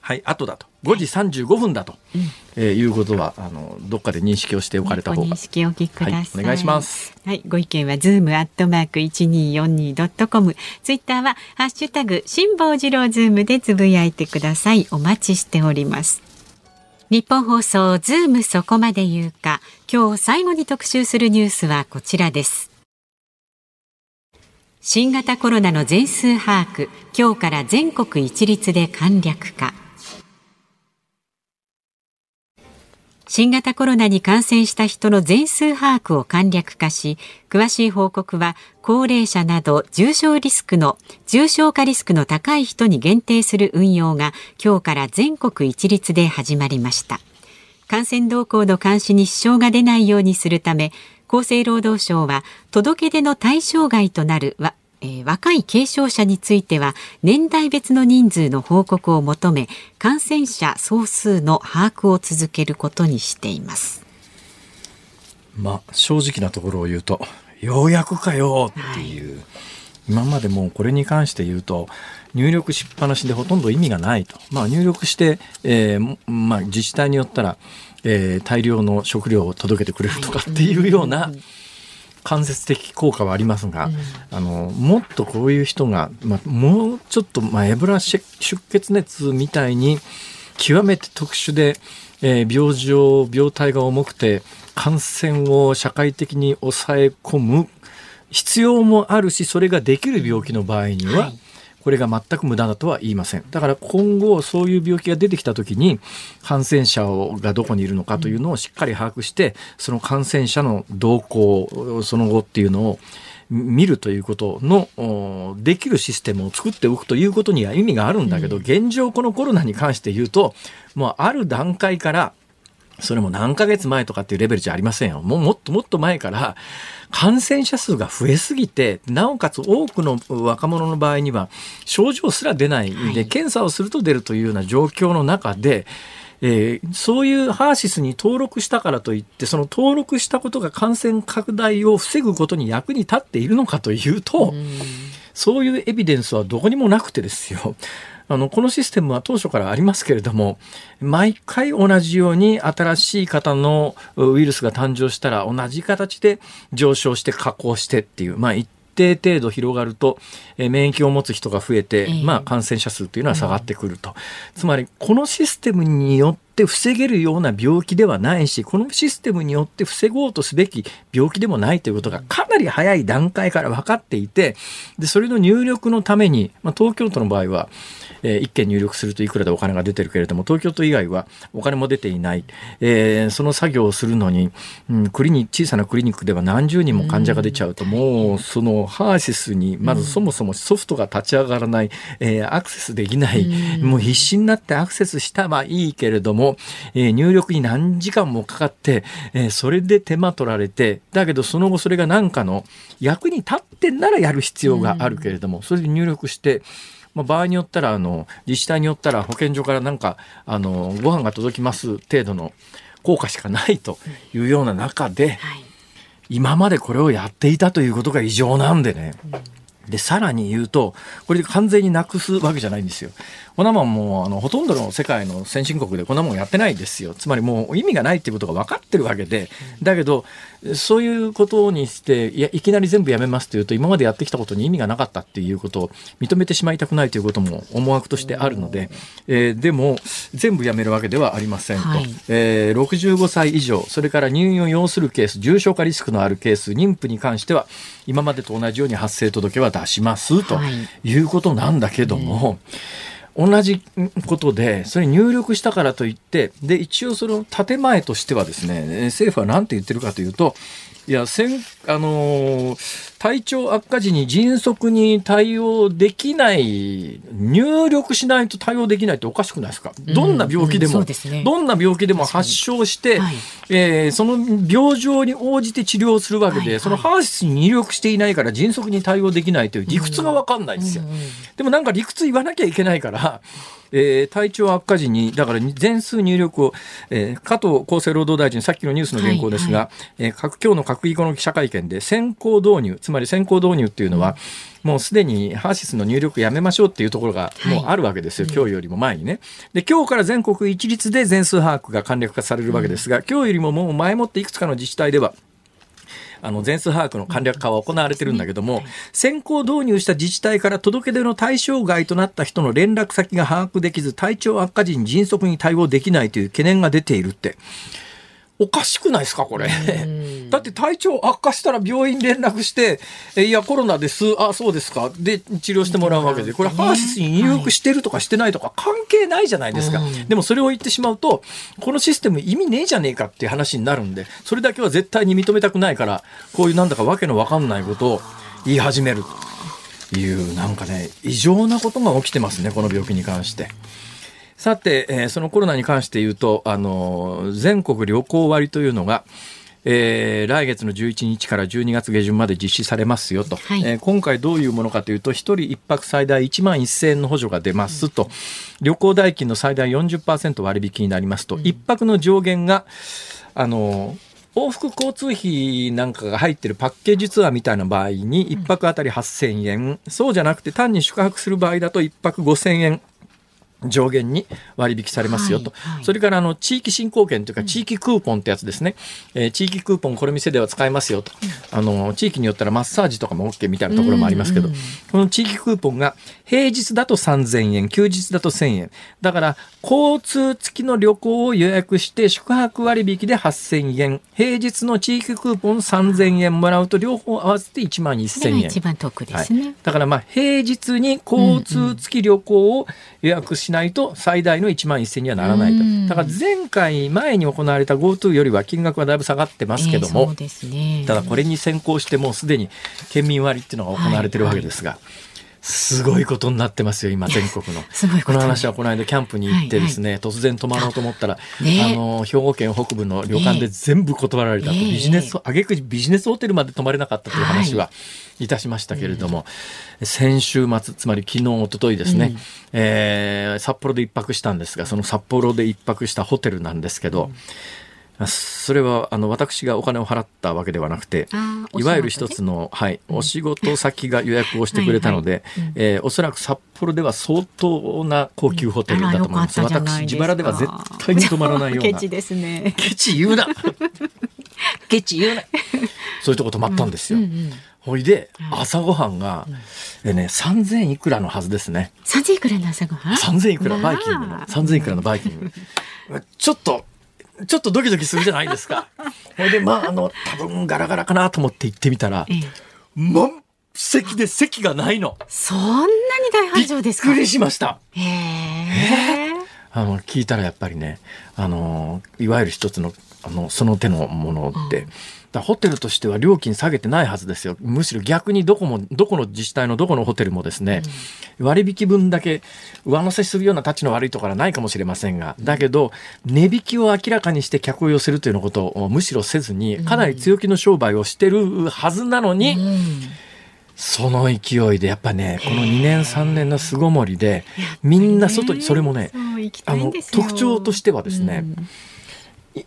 はい後だと。5時35分だと、うん、えー、いうことはあのどっかで認識をしておかれた方が、認識お聞きください、はい、お願いします。はいご意見はズームアットマーク 1242.com ツイッターはハッシュタグ辛坊治郎ズームでつぶやいてください。お待ちしております。ニッポン放送ズームそこまで言うか。今日最後に特集するニュースはこちらです新型コロナの全数把握今日から全国一律で簡略化。新型コロナに感染した人の全数把握を簡略化し詳しい報告は高齢者など重症リスクの重症化リスクの高い人に限定する運用が今日から全国一律で始まりました。感染動向の監視に支障が出ないようにするため厚生労働省は届け出の対象外となるえー、若い軽症者については年代別の人数の報告を求め感染者総数の把握を続けることにしています。まあ正直なところを言うとようやくかよっていう。今までもこれに関して言うと入力しっぱなしでほとんど意味がないと、まあ、入力して、えーまあ、自治体によったら、えー、大量の食料を届けてくれるとかっていうような間接的効果はありますが、あのもっとこういう人が、まあ、もうちょっと、まあ、エブラ出血熱みたいに極めて特殊で、えー、病状病態が重くて感染を社会的に抑え込む必要もあるしそれができる病気の場合には、はいこれが全く無駄だとは言いません。だから今後そういう病気が出てきた時に感染者がどこにいるのかというのをしっかり把握してその感染者の動向その後っていうのを見るということのできるシステムを作っておくということには意味があるんだけど、現状このコロナに関して言うともうある段階からそれも何ヶ月前とかっていうレベルじゃありませんよ。もうもっともっと前から感染者数が増えすぎて、なおかつ多くの若者の場合には症状すら出ない。で、はい、検査をすると出るというような状況の中で、えー、そういうハーシスに登録したからといってその登録したことが感染拡大を防ぐことに役に立っているのかというとそういうエビデンスはどこにもなくてですよあのこのシステムは当初からありますけれども毎回同じように新しい方のウイルスが誕生したら同じ形で上昇して下降してっていう、まあ、一定程度広がると、え免疫を持つ人が増えて、まあ、感染者数というのは下がってくると、つまりこのシステムによって防げるような病気ではないしこのシステムによって防ごうとすべき病気でもないということがかなり早い段階から分かっていてでそれの入力のために、まあ、東京都の場合はえー、1件入力するといくらでお金が出てるけれども東京都以外はお金も出ていない、えー、その作業をするのに、うん、クリニ小さなクリニックでは何十人も患者が出ちゃうと、もうそのハーシスにまずそもそもソフトが立ち上がらない、えー、アクセスできない、もう必死になってアクセスしたはいいけれども、えー、入力に何時間もかかって、えー、それで手間取られてだけどその後それが何かの役に立ってんならやる必要があるけれども、それで入力してまあ、場合によったらあの自治体によったら保健所からなんかあのご飯が届きます程度の効果しかないというような中で、はい、今までこれをやっていたということが異常なんでね。で、さらに言うと、これで完全になくすわけじゃないんですよ。こんなもんもうあのほとんどの世界の先進国でこんなもんやってないですよ。つまりもう意味がないっていうことが分かってるわけで。だけどそういうことにしていやいきなり全部やめますというと今までやってきたことに意味がなかったっていうことを認めてしまいたくないということも思惑としてあるので、えー、でも全部やめるわけではありませんと、はい、えー、65歳以上それから入院を要するケース重症化リスクのあるケース妊婦に関しては今までと同じように発生届は出しますとい。うことなんだけども。はい同じことで、それ入力したからといって、で、一応その建前としてはですね、政府は何て言ってるかというと、いや、せん、あのー、体調悪化時に迅速に対応できない、入力しないと対応できないっておかしくないですか、どんな病気でも、うんうんね、どんな病気でも発症して、はい、えー、その病状に応じて治療するわけで、はいはい、そのハーシスに入力していないから迅速に対応できないという理屈がわかんないですよ、うんうん。でもなんか理屈言わなきゃいけないから、えー、体調悪化時に、だから全数入力を、えー、加藤厚生労働大臣、さっきのニュースの原稿ですが、はいはい、えー、各今日の閣議後の記者会見で、先行導入、つまり先行導入っていうのは、うん、もうすでにハーシスの入力やめましょうっていうところがもうあるわけですよ、はい、今日よりも前にね。で、今日から全国一律で全数把握が簡略化されるわけですが、うん、今日よりももう前もっていくつかの自治体では、あの全数把握の簡略化は行われてるんだけども、先行導入した自治体から届け出の対象外となった人の連絡先が把握できず、体調悪化時に迅速に対応できないという懸念が出ているって。おかしくないですか、これ。だって体調悪化したら病院連絡して、いや、コロナです、あ、そうですか、で、治療してもらうわけで、これ、ハーシスに入力してるとかしてないとか関係ないじゃないですか。でもそれを言ってしまうと、このシステム意味ねえじゃねえかっていう話になるんで、それだけは絶対に認めたくないから、こういうなんだかわけのわかんないことを言い始めるという、なんかね、異常なことが起きてますね、この病気に関して。さて、えー、そのコロナに関して言うと、あの、全国旅行割というのが、えー、来月の11日から12月下旬まで実施されますよと、はい、えー、今回どういうものかというと1人1泊最大1万1000円の補助が出ますと、うん、旅行代金の最大40%割引になりますと、うん、1泊の上限があの往復交通費なんかが入ってるパッケージツアーみたいな場合に1泊あたり8000円、そうじゃなくて単に宿泊する場合だと1泊5000円上限に割引されますよと、はいはい、それからあの地域振興券というか地域クーポンってやつですね、うん、えー、地域クーポンこの店では使えますよと、うん、あの地域によったらマッサージとかも OK みたいなところもありますけど、うん。うん、この地域クーポンが平日だと3000円休日だと1000円。だから交通付きの旅行を予約して宿泊割引で8000円。平日の地域クーポン3000円もらうと両方合わせて1万1000円。一番得ですね、はい、だからまあ平日に交通付き旅行を予約しないと最大の1万1000にはならないと。だから前回前に行われた GoTo よりは金額はだいぶ下がってますけども、えーね、ただこれに先行してもうすでに県民割っていうのが行われてるわけですが。はいはいすごいことになってますよ今全国の。この話はこの間キャンプに行ってですね、はいはい、突然泊まろうと思ったら、ね、あの兵庫県北部の旅館で全部断られたと、ね、ビジネス挙句ビジネスホテルまで泊まれなかったという話はい。たしましたけれども、はい、先週末つまり昨日一昨日ですね、うん、えー、札幌で一泊したんですがその札幌で一泊したホテルなんですけど、うんそれはあの私がお金を払ったわけではなくて、いわゆる一つの、はい、お仕事先が予約をしてくれたので、えおそらく札幌では相当な高級ホテルだと思います。私自腹では絶対に泊まらないような。ケチですね。ケチ言うな。ケチ言うな。そういうとこ泊まったんですよ。ほいで、朝ごはんが、えね、3000いくらのはずですね。3000いくらの朝ごはん ?3000 いくら、バイキングの。3000いくらのバイキング。ちょっと、ちょっとドキドキするじゃないですか。で、まあ、あの、多分ガラガラかなと思って行ってみたら、満席で席がないの。そんなに大繁盛ですか？びっくりしました。へえ。あの、聞いたらやっぱりね、あの、いわゆる一つの、あの、その手のものって、うんホテルとしては料金下げてないはずですよ。むしろ逆にどこも、どこの自治体のどこのホテルもですね、うん、割引分だけ上乗せするような立ちの悪いところはないかもしれませんが、だけど、値引きを明らかにして客を寄せるというようなことをむしろせずに、かなり強気の商売をしてるはずなのに、うん、その勢いでやっぱねこの2年3年の巣ごもりでみんな外にそれもねあの特徴としてはですね、うん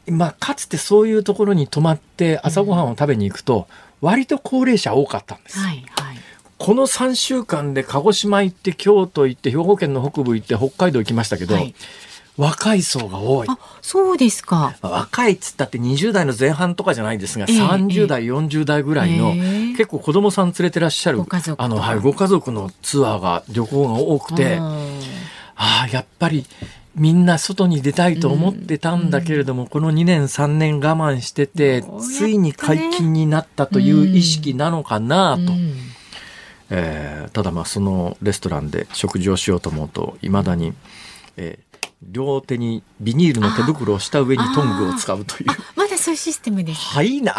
まあ、かつてそういうところに泊まって朝ごはんを食べに行くと、割と高齢者多かったんです。はいはい、この3週間で鹿児島行って京都行って兵庫県の北部行って北海道行きましたけど、はい、若い層が多い。あそうですか。若いっつったって20代の前半とかじゃないですが、えー、30代、えー、40代ぐらいの、え。ー、結構子供さん連れてらっしゃるあの、はい、ご家族のツアーが旅行が多くて、ああやっぱりみんな外に出たいと思ってたんだけれども、うん、この2年3年我慢してて、ついに解禁になったという意識なのかなと。うん、えー、ただまあそのレストランで食事をしようと思うといまだに、えー、両手にビニールの手袋をした上にトングを使うという。まだそういうシステムです。はいな。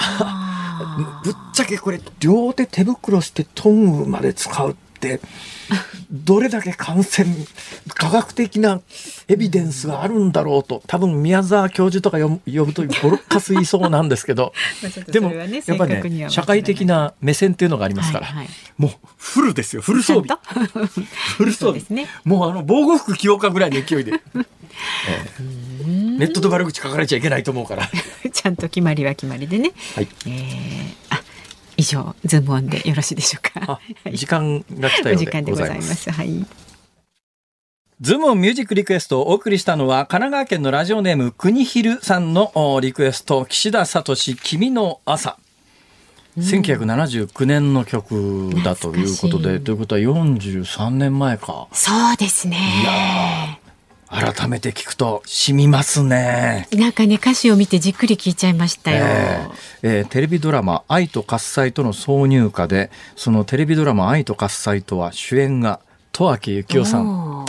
ぶっちゃけこれ両手手袋してトングまで使うってどれだけ感染科学的なエビデンスがあるんだろうと多分宮沢教授とか呼ぶとボロッカス言いそうなんですけど でも、やっぱりね社会的な目線っていうのがありますから、はいはい、もうフルですよ。フル装備。フル装備、ね、もうあの防護服着ようかぐらいの勢いで。えー、ネットで悪口書かれちゃいけないと思うから。ちゃんと決まりは決まりでね、はい。えー、あ以上ズームオンでよろしいでしょうか。時間が来たようでございます。はい。ズームオンミュージックリクエストをお送りしたのは、神奈川県のラジオネーム、国昼さんのリクエスト、岸田智史、君の朝。1979年の曲だということで、ということは43年前か。そうですね。いや改めて聞くと染みますね。なんかね歌詞を見てじっくり聞いちゃいましたよ。えーえー、テレビドラマ愛と喝采との挿入歌で、そのテレビドラマ愛と喝采とは主演が十明幸雄さん。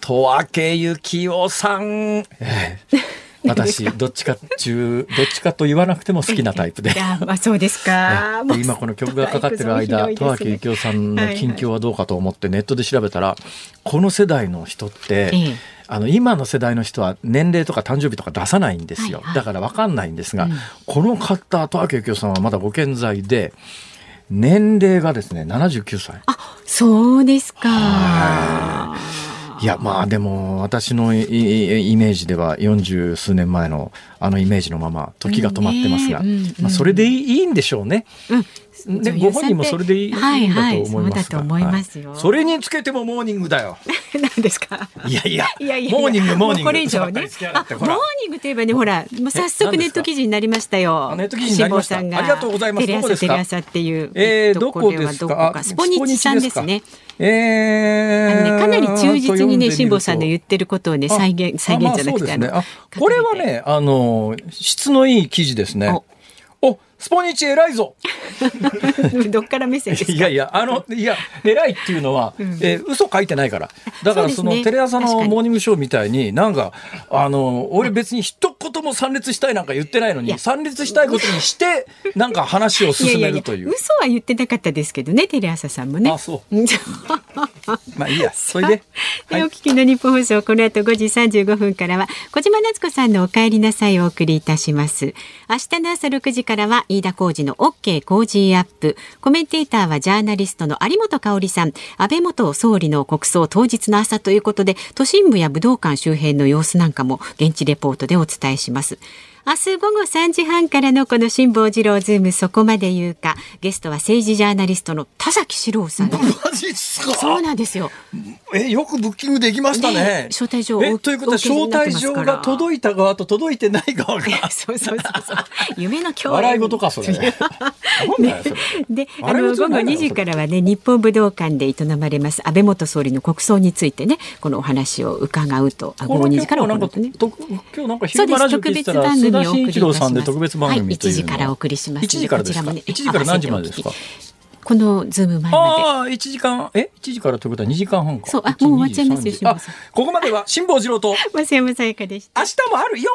十明幸雄さん。えー私 どっちか中どっちかと言わなくても好きなタイプで。いやまあそうですか。で今この曲がかかってる間、十明幸雄さんの近況はどうかと思ってネットで調べたら、この世代の人って。ええあの今の世代の人は年齢とか誕生日とか出さないんですよ、はいはい、だから分かんないんですが、うん、この方十明幸雄さんはまだご健在で年齢がですね79歳。あそうですか。い。やまあでも私のイメージでは40数年前のあのイメージのまま時が止まってますが、うんねうん、まあ、それでいいんでしょうね。うんでご本人もそれでいいんだと思いますはいはい、そうだと思いますよ、はい、それにつけてもモーニングだよ。何ですか？いやいやいやいやモーニングモーニング。これ以上ね。あモーニングといえばねほらもう早速ネット記事になりましたよ。ネット記事になりました。ありがとうございます。テレ朝テレ朝っていう。えー、どこですか？スポニチさんですね。えー、ね、かなり忠実にね辛坊さんの言ってることをね再現再現じゃなくて、ね、これはねあの質のいい記事ですね。おスポニチ偉いぞ。どっから目線ですか？いやいやあのいや偉いっていうのは、うん、えー、嘘書いてないから。だからその、ね、テレ朝のモーニングショーみたいになんかあの俺別に一言も参列したいなんか言ってないのに参列したいことにしてなんか話を進めるという。いやいや嘘は言ってなかったですけどねテレ朝さんもね。あそう。まあいいやそれで、はい、お聞きの日本放送この後5時35分からは小島夏子さんのお帰りなさいをお送りいたします。明日の朝6時からは飯田浩司の OK Cozy Up。コメンテーターはジャーナリストの有本香さん。安倍元総理の国葬当日の朝ということで都心部や武道館周辺の様子なんかも現地レポートでお伝えします。明日午後3時半からのこの辛坊治郎ズームそこまで言うか。ゲストは政治ジャーナリストの田崎史郎さん。マジっすか？そうなんですよ。えよくブッキングできましたね、ね、招待状えということは招待状が届いた側と届いてない側が。そうそうそうそう。夢の共演。笑い事かそれ、ね、であの午後2時からはね日本武道館で営まれます安倍元総理の国葬についてねこのお話を伺うと午後2時から行うとね。今日なんか昼間ラジオ聞いたら田慎一郎さんで特別番組はい、1時からお送りします。1時からですか？1時から何時までですか？このズーム前ああ、1時間、え ?1 時からということは2時間半か。そう、あ、もう終わっちゃいますよ、ここまでは辛坊治郎と。増山さやかでした。明日もあるよ